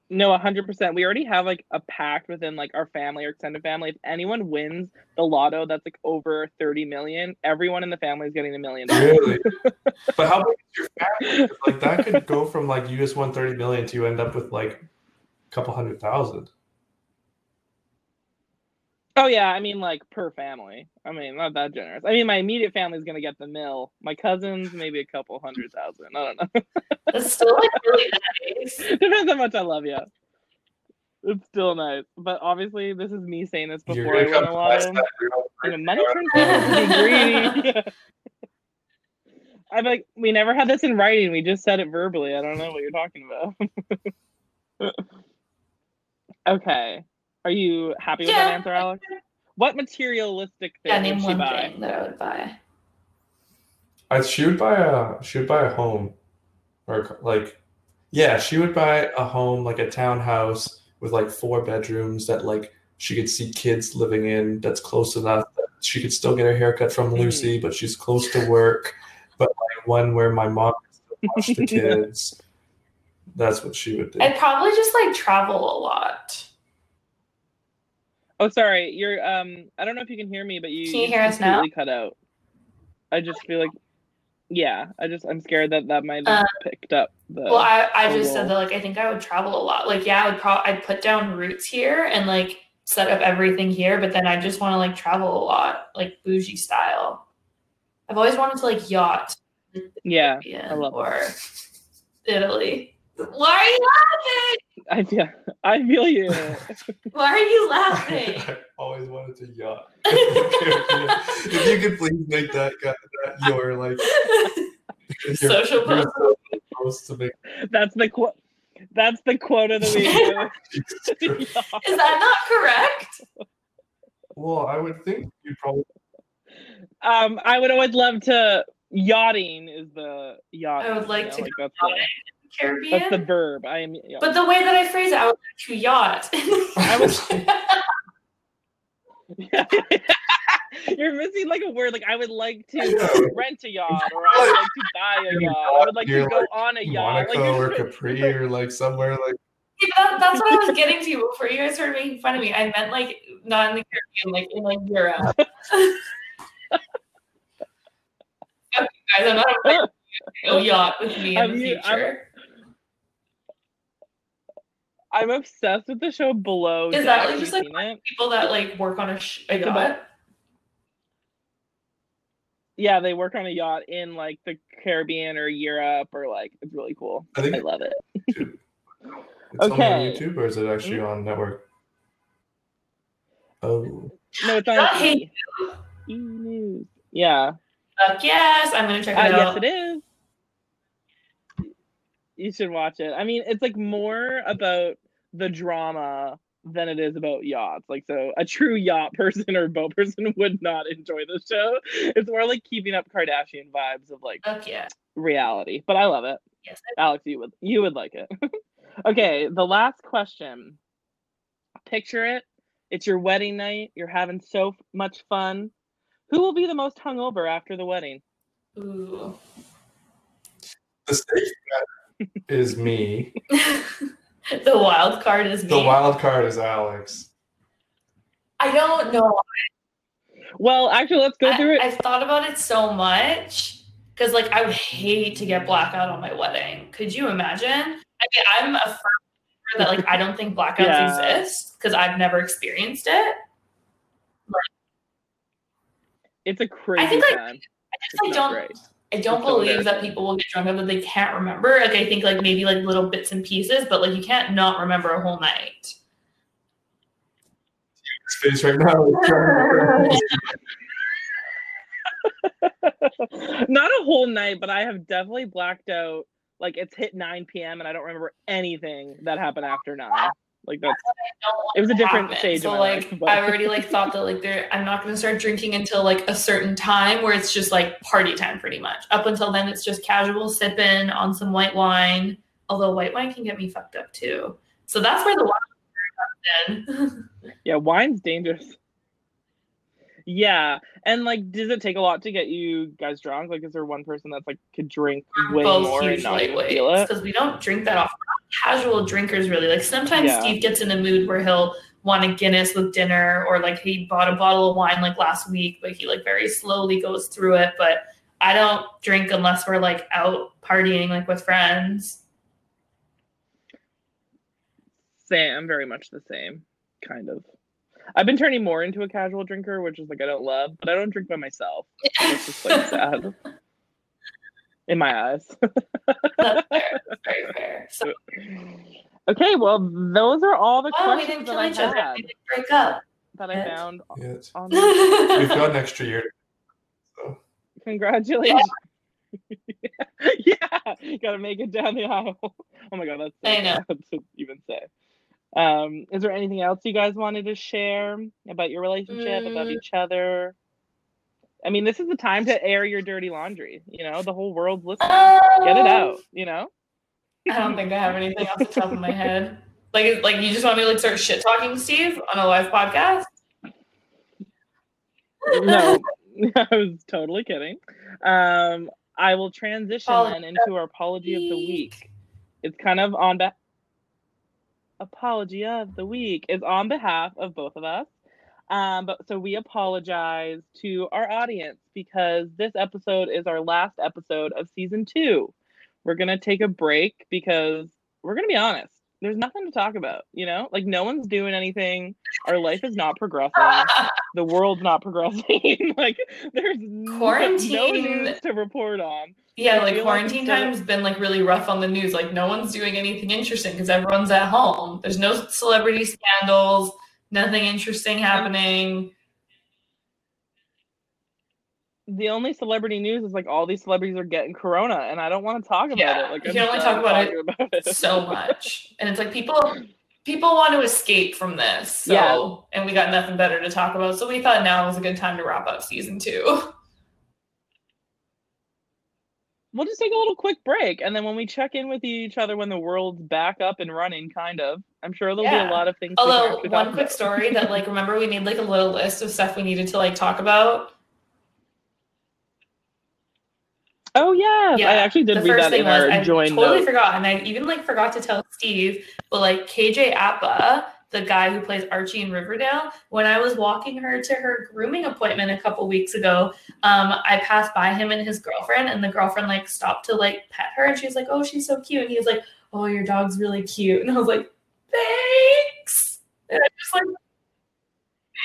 [SPEAKER 3] No, hundred percent. We already have like a pact within like our family or extended family. If anyone wins the lotto that's like over thirty million, everyone in the family is getting a million.
[SPEAKER 4] Really? but how big is your family? Like that could go from like you just won 30 million to you end up with like a couple hundred thousand.
[SPEAKER 3] Oh yeah, I mean like per family. I mean not that generous. I mean my immediate family is gonna get the mill. My cousins maybe a couple hundred thousand. I don't know.
[SPEAKER 2] That's still like really nice.
[SPEAKER 3] Depends how much I love you. It's still nice, but obviously this is me saying this
[SPEAKER 4] You're
[SPEAKER 3] before I
[SPEAKER 4] gonna
[SPEAKER 3] win
[SPEAKER 4] come
[SPEAKER 3] a
[SPEAKER 4] to my
[SPEAKER 3] lotto.
[SPEAKER 4] you're
[SPEAKER 3] And the money
[SPEAKER 4] it
[SPEAKER 3] turns out to be greedy. I'm like, we never had this in writing. We just said it verbally. I don't know what you're talking about. okay. Are you happy with that answer, Alex? What materialistic thing
[SPEAKER 2] Yeah,
[SPEAKER 3] would
[SPEAKER 2] name
[SPEAKER 3] she
[SPEAKER 2] one
[SPEAKER 3] buy?
[SPEAKER 2] thing that I would buy.
[SPEAKER 4] I, she would buy a she would buy a home, or like, yeah, she would buy a home like a townhouse with like four bedrooms that like she could see kids living in. That's close enough that she could still get her haircut from
[SPEAKER 3] Mhm.
[SPEAKER 4] Lucy, but she's close to work. But like one where my mom can watch the kids. That's what she would do.
[SPEAKER 2] I'd probably just like travel a lot.
[SPEAKER 3] Oh, sorry. You're um. I don't know if you can hear me, but you
[SPEAKER 2] Can you hear us now?
[SPEAKER 3] Cut out. I just feel like, yeah. I just I'm scared that that might have
[SPEAKER 2] Uh,
[SPEAKER 3] picked up the.
[SPEAKER 2] Well, I, I just said that like I think I would travel a lot. Like yeah, I would probably I'd put down roots here and like set up everything here, but then I just want to like travel a lot, like bougie style. I've always wanted to like yacht
[SPEAKER 3] yeah.
[SPEAKER 2] yeah,
[SPEAKER 3] I love
[SPEAKER 2] or Italy. Why are you laughing?
[SPEAKER 3] I feel. I feel you.
[SPEAKER 2] Why are you laughing?
[SPEAKER 4] I always wanted to yacht. if you could please make that guy that your like your-
[SPEAKER 2] Social
[SPEAKER 4] your
[SPEAKER 2] post.
[SPEAKER 4] to make
[SPEAKER 3] That's the quote. That's the quote of the week.
[SPEAKER 2] Is that not correct?
[SPEAKER 4] Well, I would think you'd probably
[SPEAKER 3] um, I would always love to. Yachting is the yacht.
[SPEAKER 2] I would like to
[SPEAKER 3] like
[SPEAKER 2] go
[SPEAKER 3] that's the,
[SPEAKER 2] yachting. Caribbean.
[SPEAKER 3] that's the verb. I am.
[SPEAKER 2] but the way that I phrase it, I would like to yacht.
[SPEAKER 3] I was. You're missing like a word. Like I would like to rent a yacht, or I would like to buy a yacht. Or I would like to
[SPEAKER 4] You're
[SPEAKER 3] go
[SPEAKER 4] like
[SPEAKER 3] on a yacht. Like
[SPEAKER 4] Monaco or Capri or like somewhere like
[SPEAKER 2] Yeah, that, that's what I was getting to before you guys started making fun of me. I meant like not in the Caribbean, like in like Europe. Fuck you guys, I'm not a yacht with me in
[SPEAKER 3] Have
[SPEAKER 2] the
[SPEAKER 3] you- I'm-
[SPEAKER 2] future.
[SPEAKER 3] I'm obsessed with the show Below.
[SPEAKER 2] Is
[SPEAKER 3] Deck.
[SPEAKER 2] that, like, just, like,
[SPEAKER 3] it?
[SPEAKER 2] People that like work on a, sh- a yacht.
[SPEAKER 3] about- Yeah, they work on a yacht in like the Caribbean or Europe or like it's really cool.
[SPEAKER 4] I think
[SPEAKER 3] I love it.
[SPEAKER 4] it's
[SPEAKER 3] Okay.
[SPEAKER 4] on YouTube or is it actually on network? Oh,
[SPEAKER 3] No, it's
[SPEAKER 2] I
[SPEAKER 3] on
[SPEAKER 2] hate
[SPEAKER 3] E. E News. Yeah.
[SPEAKER 2] Fuck yes, I'm gonna check
[SPEAKER 3] Uh,
[SPEAKER 2] it
[SPEAKER 3] yes, it is. You should watch it. I mean, it's like more about the drama than it is about yachts. Like, so a true yacht person or boat person would not enjoy the show. It's more like keeping up Kardashian vibes of like
[SPEAKER 2] Fuck yeah.
[SPEAKER 3] reality. But I love it.
[SPEAKER 2] Yes.
[SPEAKER 3] Alex, you would you would like it. okay, the last question. Picture it. It's your wedding night. You're having so f- much fun. Who will be the most hungover after the wedding?
[SPEAKER 2] Ooh.
[SPEAKER 4] the safe bet is me.
[SPEAKER 2] the wild card is me.
[SPEAKER 4] The wild card is Alex.
[SPEAKER 2] I don't know.
[SPEAKER 3] Well, actually, let's go through it.
[SPEAKER 2] I've thought about it so much because, like, I would hate to get blackout on my wedding. Could you imagine? I mean, I'm a firm believer that, like, I don't think blackouts
[SPEAKER 3] Yeah.
[SPEAKER 2] exist because I've never experienced it.
[SPEAKER 3] It's a crazy I
[SPEAKER 2] think, like,
[SPEAKER 3] time.
[SPEAKER 2] I just like, don't.
[SPEAKER 3] great.
[SPEAKER 2] I don't believe that people will get drunk enough that they can't remember. Like, I think like maybe like little bits and pieces, but like you can't not remember a whole night.
[SPEAKER 4] His face right now.
[SPEAKER 3] Not a whole night, but I have definitely blacked out. Like it's hit 9 p.m. and I don't remember anything that happened after 9. Like that's it was a different
[SPEAKER 2] happen.
[SPEAKER 3] stage
[SPEAKER 2] So like
[SPEAKER 3] life,
[SPEAKER 2] I already like thought that like there I'm not gonna start drinking until like a certain time where it's just like party time pretty much. Up until then it's just casual sipping on some white wine. Although white wine can get me fucked up too. So that's where the wine comes in.
[SPEAKER 3] yeah, wine's dangerous. Yeah, and like, does it take a lot to get you guys drunk? Like, is there one person that's like could drink way
[SPEAKER 2] both
[SPEAKER 3] more and
[SPEAKER 2] huge
[SPEAKER 3] not even feel it?
[SPEAKER 2] because we don't drink that often. We're not Casual drinkers, really. Like sometimes
[SPEAKER 3] Yeah.
[SPEAKER 2] Steve gets in a mood where he'll want a Guinness with dinner, or like he bought a bottle of wine like last week, but he like very slowly goes through it. But I don't drink unless we're like out partying, like with friends.
[SPEAKER 3] Same, I'm very much the same, kind of. I've been turning more into a casual drinker, which is like I don't love, but I don't drink by myself. It's just like sad in my eyes.
[SPEAKER 2] That's fair. That's very fair. So
[SPEAKER 3] okay, well, those are all the
[SPEAKER 2] oh, we
[SPEAKER 3] questions
[SPEAKER 2] didn't
[SPEAKER 3] that I
[SPEAKER 2] each other.
[SPEAKER 3] had
[SPEAKER 2] We didn't break up.
[SPEAKER 3] that I found
[SPEAKER 4] Yes.
[SPEAKER 3] on.
[SPEAKER 4] We've got an extra year. So
[SPEAKER 3] Congratulations. yeah, gotta make it down the aisle. Oh my god, that's so
[SPEAKER 2] I know.
[SPEAKER 3] sad to even say. Um, is there anything else you guys wanted to share about your relationship, about
[SPEAKER 2] Mm.
[SPEAKER 3] each other? I mean, this is the time to air your dirty laundry. You know, the whole world's listening. Get it out. You know.
[SPEAKER 2] I don't think I have anything off the top of my head. Like, like you just want me to like start shit talking Steve on a live podcast?
[SPEAKER 3] no, I was totally kidding. Um, I will transition then into our apology of the week. It's kind of on be- apology of the week is on behalf of both of us. Um, but so we apologize to our audience because this episode is our last episode of season two. We're gonna take a break because we're gonna be honest. There's nothing to talk about, you know? Like no one's doing anything. Our life is not progressing the world's not progressing. like there's
[SPEAKER 2] Quarantine-
[SPEAKER 3] no news to report on.
[SPEAKER 2] Yeah, like
[SPEAKER 3] like
[SPEAKER 2] quarantine
[SPEAKER 3] instead
[SPEAKER 2] time's been like really rough on the news. Like no one's doing anything interesting because everyone's at home. There's no celebrity scandals, nothing interesting happening.
[SPEAKER 3] The only celebrity news is like all these celebrities are getting corona, and I don't want to talk about
[SPEAKER 2] Yeah,
[SPEAKER 3] it. Like
[SPEAKER 2] you can only talk about it
[SPEAKER 3] about it.
[SPEAKER 2] So much. And it's like people people want to escape from this. So
[SPEAKER 3] Yeah.
[SPEAKER 2] and we got nothing better to talk about. So we thought now was a good time to wrap up season two.
[SPEAKER 3] We'll just take a little quick break, and then when we check in with each other when the world's back up and running, kind of, I'm sure there'll be a lot of things.
[SPEAKER 2] Although one quick story that like remember we made like a little list of stuff we needed to like talk about.
[SPEAKER 3] Oh yeah,
[SPEAKER 2] Yeah,
[SPEAKER 3] I actually did
[SPEAKER 2] the
[SPEAKER 3] read
[SPEAKER 2] first
[SPEAKER 3] that
[SPEAKER 2] thing
[SPEAKER 3] in
[SPEAKER 2] was
[SPEAKER 3] our
[SPEAKER 2] I totally
[SPEAKER 3] notes.
[SPEAKER 2] forgot, and I even like forgot to tell Steve, but like KJ Apa, the guy who plays Archie in Riverdale, when I was walking her to her grooming appointment a couple weeks ago, um, I passed by him and his girlfriend, and the girlfriend like stopped to like pet her, and she was like, "Oh, she's so cute," and he was like, "Oh, your dog's really cute," and I was like, "Thanks," and I just like.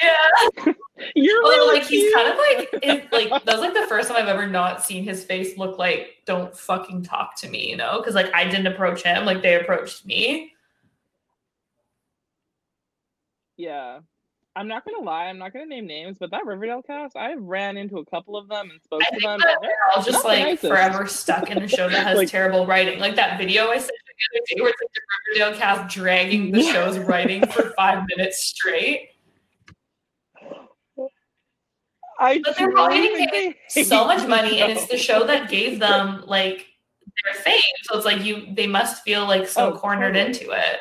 [SPEAKER 2] Yeah,
[SPEAKER 3] You're
[SPEAKER 2] Although,
[SPEAKER 3] really
[SPEAKER 2] like he's kind of like it, like that was like the first time I've ever not seen his face look like don't fucking talk to me, you know? Because like I didn't approach him, like they approached me.
[SPEAKER 3] Yeah. I'm not gonna lie, I'm not gonna name names, but that Riverdale cast, I ran into a couple of them and spoke
[SPEAKER 2] I
[SPEAKER 3] to them. they're-
[SPEAKER 2] all just like
[SPEAKER 3] nicest.
[SPEAKER 2] forever stuck in a show that has
[SPEAKER 3] Like-
[SPEAKER 2] terrible writing. Like that video I sent other day where it's like the Riverdale cast dragging the
[SPEAKER 3] Yeah.
[SPEAKER 2] show's writing for five minutes straight.
[SPEAKER 3] I
[SPEAKER 2] But they're probably getting So much money, and it's the show that gave them like their fame. So it's like you they must feel like so
[SPEAKER 3] Oh,
[SPEAKER 2] cornered
[SPEAKER 3] totally.
[SPEAKER 2] into it.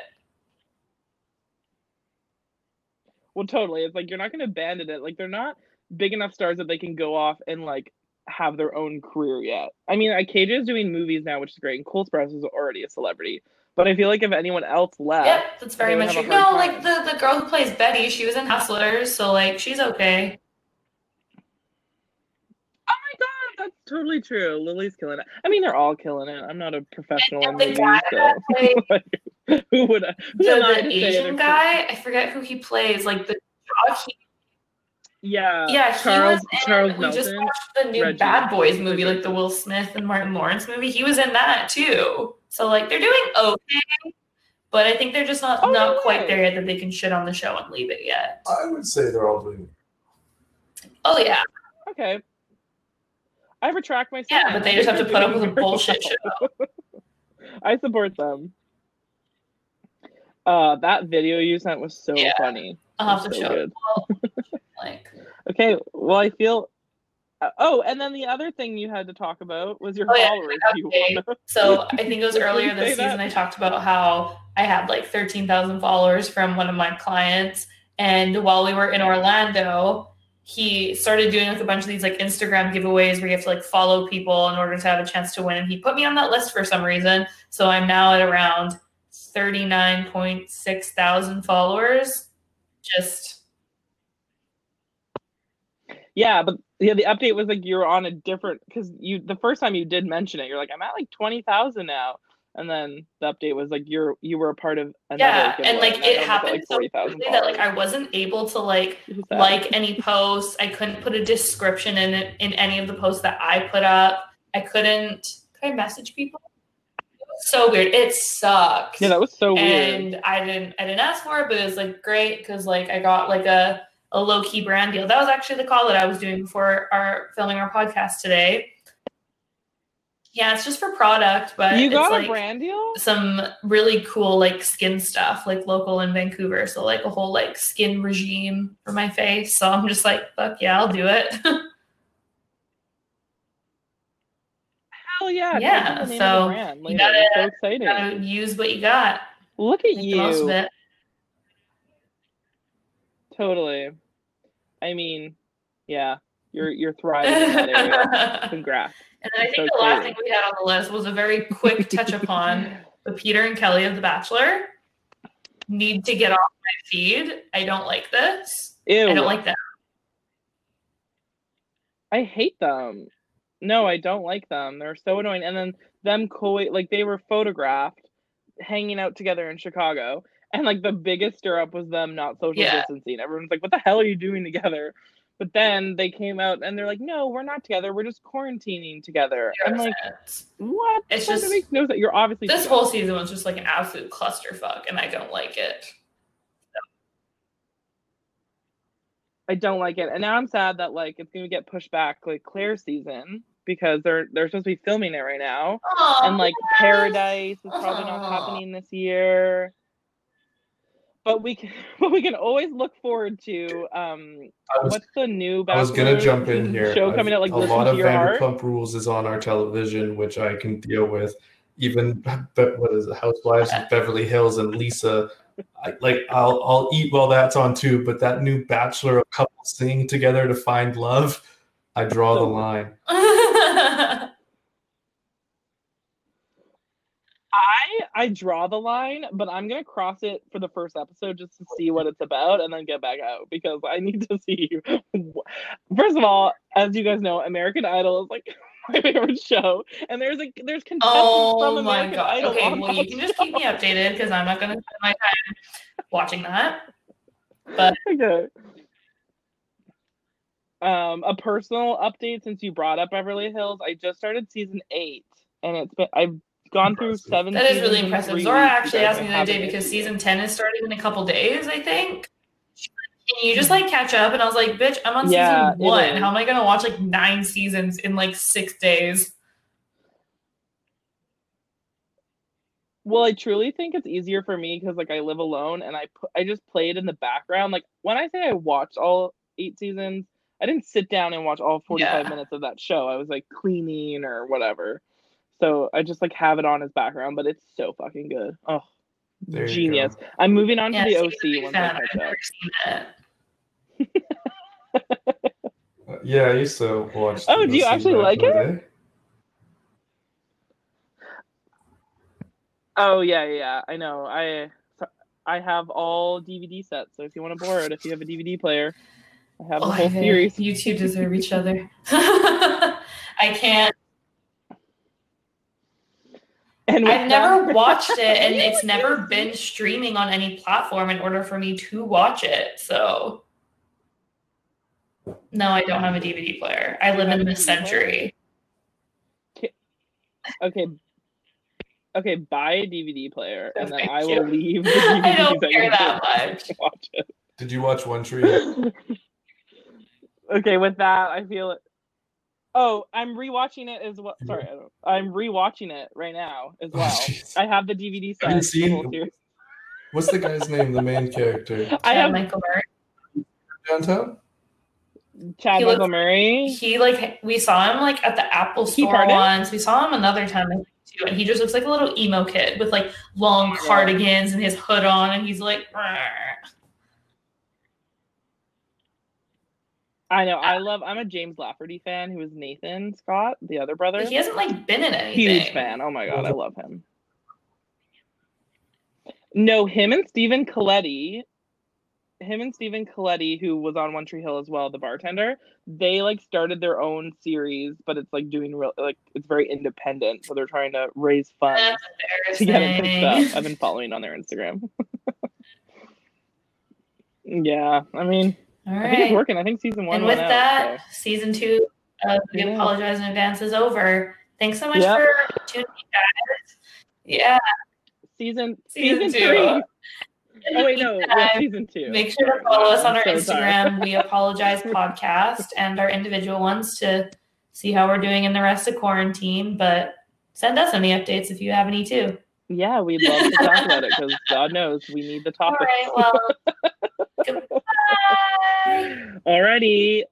[SPEAKER 3] Well, totally. It's like you're not going to abandon it. Like they're not big enough stars that they can go off and like have their own career yet. I mean, uh, like KJ is doing movies now, which is great, and Cole Sprouse is already a celebrity. But I feel like if anyone else left,
[SPEAKER 2] Yep, that's very much true. No, like the, the girl who plays Betty, she was in Hustlers, so like she's okay.
[SPEAKER 3] oh my god, that's totally true. Lily's killing it. I mean, they're all killing it. I'm not a professional in movies, so like, who would I- who
[SPEAKER 2] the, the Asian guy, I forget who he plays. Like the he,
[SPEAKER 3] Yeah,
[SPEAKER 2] yeah,
[SPEAKER 3] Charles
[SPEAKER 2] he was in,
[SPEAKER 3] Charles
[SPEAKER 2] we just watched the new
[SPEAKER 3] Reggie.
[SPEAKER 2] Bad Boys movie, like the Will Smith and Martin Lawrence movie. He was in that too. So like they're doing okay, but I think they're just not
[SPEAKER 3] Oh,
[SPEAKER 2] not quite there yet that they can shit on the show and leave it yet.
[SPEAKER 4] I would say they're all doing.
[SPEAKER 2] Oh yeah,
[SPEAKER 3] Okay. I retract myself.
[SPEAKER 2] Yeah, but they just have to put up with a bullshit
[SPEAKER 3] well. I support them. Uh, that video you sent was so
[SPEAKER 2] Yeah.
[SPEAKER 3] funny.
[SPEAKER 2] I'll have to
[SPEAKER 3] so
[SPEAKER 2] show
[SPEAKER 3] good.
[SPEAKER 2] it. Like,
[SPEAKER 3] Okay, well, I feel. uh, oh, and then the other thing you had to talk about was your
[SPEAKER 2] Oh,
[SPEAKER 3] followers. You
[SPEAKER 2] okay. so I think it was earlier this
[SPEAKER 3] say that.
[SPEAKER 2] season. I talked about how I had like 13,000 followers from one of my clients. And while we were in Orlando, he started doing like a bunch of these like Instagram giveaways where you have to like follow people in order to have a chance to win. And he put me on that list for some reason. So I'm now at around 39.6 thousand followers. Just
[SPEAKER 3] Yeah, but yeah, the update was like you're on a different because you the first time you did mention it, you're like I'm at like twenty thousand now, and then the update was like you're you were a part of another
[SPEAKER 2] yeah, and like
[SPEAKER 3] I
[SPEAKER 2] it happened so
[SPEAKER 3] 40,000
[SPEAKER 2] quickly that like. I wasn't able to like
[SPEAKER 3] It was sad.
[SPEAKER 2] like any posts. I couldn't put a description in it in any of the posts that I put up. I couldn't. Could I message people? It was so weird. It sucked.
[SPEAKER 3] yeah, that was so weird.
[SPEAKER 2] and I didn't. I didn't ask for it, but it was like great because like I got like a a low key brand deal. That was actually the call that I was doing before our filming our podcast today. Yeah, it's just for product, but
[SPEAKER 3] you
[SPEAKER 2] it's
[SPEAKER 3] got
[SPEAKER 2] like
[SPEAKER 3] brand deal?
[SPEAKER 2] some really cool like skin stuff, like local in Vancouver. So like a whole like skin regime for my face. So I'm just like, fuck yeah, I'll do it.
[SPEAKER 3] Hell yeah!
[SPEAKER 2] Yeah,
[SPEAKER 3] us the name of
[SPEAKER 2] so
[SPEAKER 3] brand
[SPEAKER 2] you gotta-
[SPEAKER 3] so exciting.
[SPEAKER 2] Gotta use what you got.
[SPEAKER 3] Look at
[SPEAKER 2] Make the most of
[SPEAKER 3] you. Totally. I mean, yeah, you're you're thriving in that area. Congrats.
[SPEAKER 2] And then I think
[SPEAKER 3] So
[SPEAKER 2] the last thing we had on the list was a very quick touch upon the Peter and Kelly of The Bachelor. Need to get off my feed. I don't like this.
[SPEAKER 3] Ew.
[SPEAKER 2] I don't like that.
[SPEAKER 3] I hate them. No, I don't like them. They're so annoying. And then them co like they were photographed hanging out together in Chicago. And like the biggest stir up was them not social
[SPEAKER 2] Yeah.
[SPEAKER 3] distancing. Everyone's like, what the hell are you doing together? But then they came out and they're like, no, we're not together. We're just quarantining together. I'm like, what?
[SPEAKER 2] It's just-
[SPEAKER 3] makes no sense. You're obviously
[SPEAKER 2] This whole season was just like an absolute clusterfuck, and I don't like it.
[SPEAKER 3] I don't like it. And now I'm sad that like it's gonna get pushed back like Claire's season because they're they're supposed to be filming it right now. and like Paradise is probably not happening this year. But we can, but we can always look forward to um
[SPEAKER 4] was
[SPEAKER 3] what's the new Bachelor
[SPEAKER 4] I was gonna jump in here.
[SPEAKER 3] show
[SPEAKER 4] I've-
[SPEAKER 3] coming out like
[SPEAKER 4] a lot of
[SPEAKER 3] Your Heart.
[SPEAKER 4] Vanderpump Rules is on our television, which I can deal with. Even but what is it, Housewives of Beverly Hills and Lisa. I, like I'll I'll eat while that's on too. But that new Bachelor of couples singing together to find love, I draw the line.
[SPEAKER 3] I draw the line, but I'm gonna cross it for the first episode just to see what it's about and then get back out because I need to see. First of all, as you guys know, American Idol is like my favorite show, and there's a there's contestants from
[SPEAKER 2] oh my
[SPEAKER 3] American
[SPEAKER 2] god.
[SPEAKER 3] Idol.
[SPEAKER 2] Okay, well you can just keep me updated because I'm not gonna spend my time watching that.
[SPEAKER 3] But okay. Um, a personal update since you brought up Beverly Hills. I just started season eight, and it's been I've gone through seven.
[SPEAKER 2] That is really impressive. Zora actually asked me the other day because season 10 is starting in a couple days, I think. Can you just like catch up? And I was like, bitch, I'm on
[SPEAKER 3] Yeah,
[SPEAKER 2] season one. How am I gonna watch like nine seasons in like six days?
[SPEAKER 3] Well, I truly think it's easier for me because like I live alone and I put I just play it in the background. Like when I say I watched all eight seasons, I didn't sit down and watch all forty five
[SPEAKER 2] Yeah.
[SPEAKER 3] minutes of that show. I was like cleaning or whatever. So I just like have it on as background, but it's so fucking good. Oh,
[SPEAKER 4] There you
[SPEAKER 3] genius! I'm moving on
[SPEAKER 2] Yeah,
[SPEAKER 3] to the
[SPEAKER 2] see,
[SPEAKER 3] OC
[SPEAKER 2] big
[SPEAKER 3] once
[SPEAKER 2] fan.
[SPEAKER 3] I
[SPEAKER 2] I've
[SPEAKER 3] catch up.
[SPEAKER 2] never seen it.
[SPEAKER 4] Uh, Yeah, I used to watch.
[SPEAKER 3] Oh, do you actually like
[SPEAKER 4] it?
[SPEAKER 3] Oh yeah, yeah, yeah. I know. I I have all DVD sets, so if you want to borrow it, if you have a DVD player, I have the
[SPEAKER 2] Oh,
[SPEAKER 3] whole
[SPEAKER 2] I-
[SPEAKER 3] series.
[SPEAKER 2] You two deserve each other. I can't.
[SPEAKER 3] And
[SPEAKER 2] I've never
[SPEAKER 3] that-
[SPEAKER 2] watched it, and it's never been streaming on any platform in order for me to watch it. So, no, I don't have a DVD player. I live in this century.
[SPEAKER 3] Okay. Okay, buy a DVD player, and then
[SPEAKER 2] Thank
[SPEAKER 3] I
[SPEAKER 2] you.
[SPEAKER 3] will leave. The
[SPEAKER 2] I don't
[SPEAKER 3] at
[SPEAKER 2] care
[SPEAKER 3] your
[SPEAKER 2] that much.
[SPEAKER 3] Watch it.
[SPEAKER 4] Did you watch One Tree?
[SPEAKER 3] okay, with that, I feel it. Oh, I'm rewatching it as well. Sorry, I don't, I'm rewatching it right now as
[SPEAKER 4] Oh,
[SPEAKER 3] well.
[SPEAKER 4] jeez.
[SPEAKER 3] I have the DVD set.
[SPEAKER 4] Have you seen- What's the guy's name? The main character
[SPEAKER 3] I
[SPEAKER 2] Chad
[SPEAKER 3] have
[SPEAKER 2] Michael Murray.
[SPEAKER 4] downtown.
[SPEAKER 3] Chad
[SPEAKER 2] He
[SPEAKER 3] Michael
[SPEAKER 2] looks-
[SPEAKER 3] Murray.
[SPEAKER 2] He like we saw him like at the Apple store once. We saw him another time too, and he just looks like a little emo kid with like long
[SPEAKER 3] Yeah.
[SPEAKER 2] cardigans and his hood on, and he's like, "Rrr."
[SPEAKER 3] I know. I love. I'm a James Lafferty fan. Who is Nathan Scott, the other brother?
[SPEAKER 2] But he hasn't like been in anything.
[SPEAKER 3] Huge fan. Oh my god, I love him. No, him and Stephen Colletti, him and Stephen Colletti, who was on One Tree Hill as well, the bartender, they like started their own series, but it's like doing real like it's very independent. So they're trying to raise funds to get into
[SPEAKER 2] embarrassing.
[SPEAKER 3] stuff. I've been following on their Instagram. yeah, I mean,
[SPEAKER 2] All
[SPEAKER 3] I think it's working. I think season one.
[SPEAKER 2] And with
[SPEAKER 3] out,
[SPEAKER 2] that,
[SPEAKER 3] so.
[SPEAKER 2] season two of We
[SPEAKER 3] Yeah.
[SPEAKER 2] Apologize in Advance is over. Thanks so much
[SPEAKER 3] Yep.
[SPEAKER 2] for tuning in, guys. Yeah.
[SPEAKER 3] season
[SPEAKER 2] Season
[SPEAKER 3] season,
[SPEAKER 2] two.
[SPEAKER 3] three. Oh wait, no, yeah, season two.
[SPEAKER 2] Make sure to follow us on our
[SPEAKER 3] so.
[SPEAKER 2] Instagram, We Apologize Podcast, and our individual ones to see how we're doing in the rest of quarantine. But send us any updates if you have any too.
[SPEAKER 3] Yeah, we'd love to talk about it because God knows we need the
[SPEAKER 2] All
[SPEAKER 3] topics.
[SPEAKER 2] right. Well, goodbye.
[SPEAKER 3] Alrighty.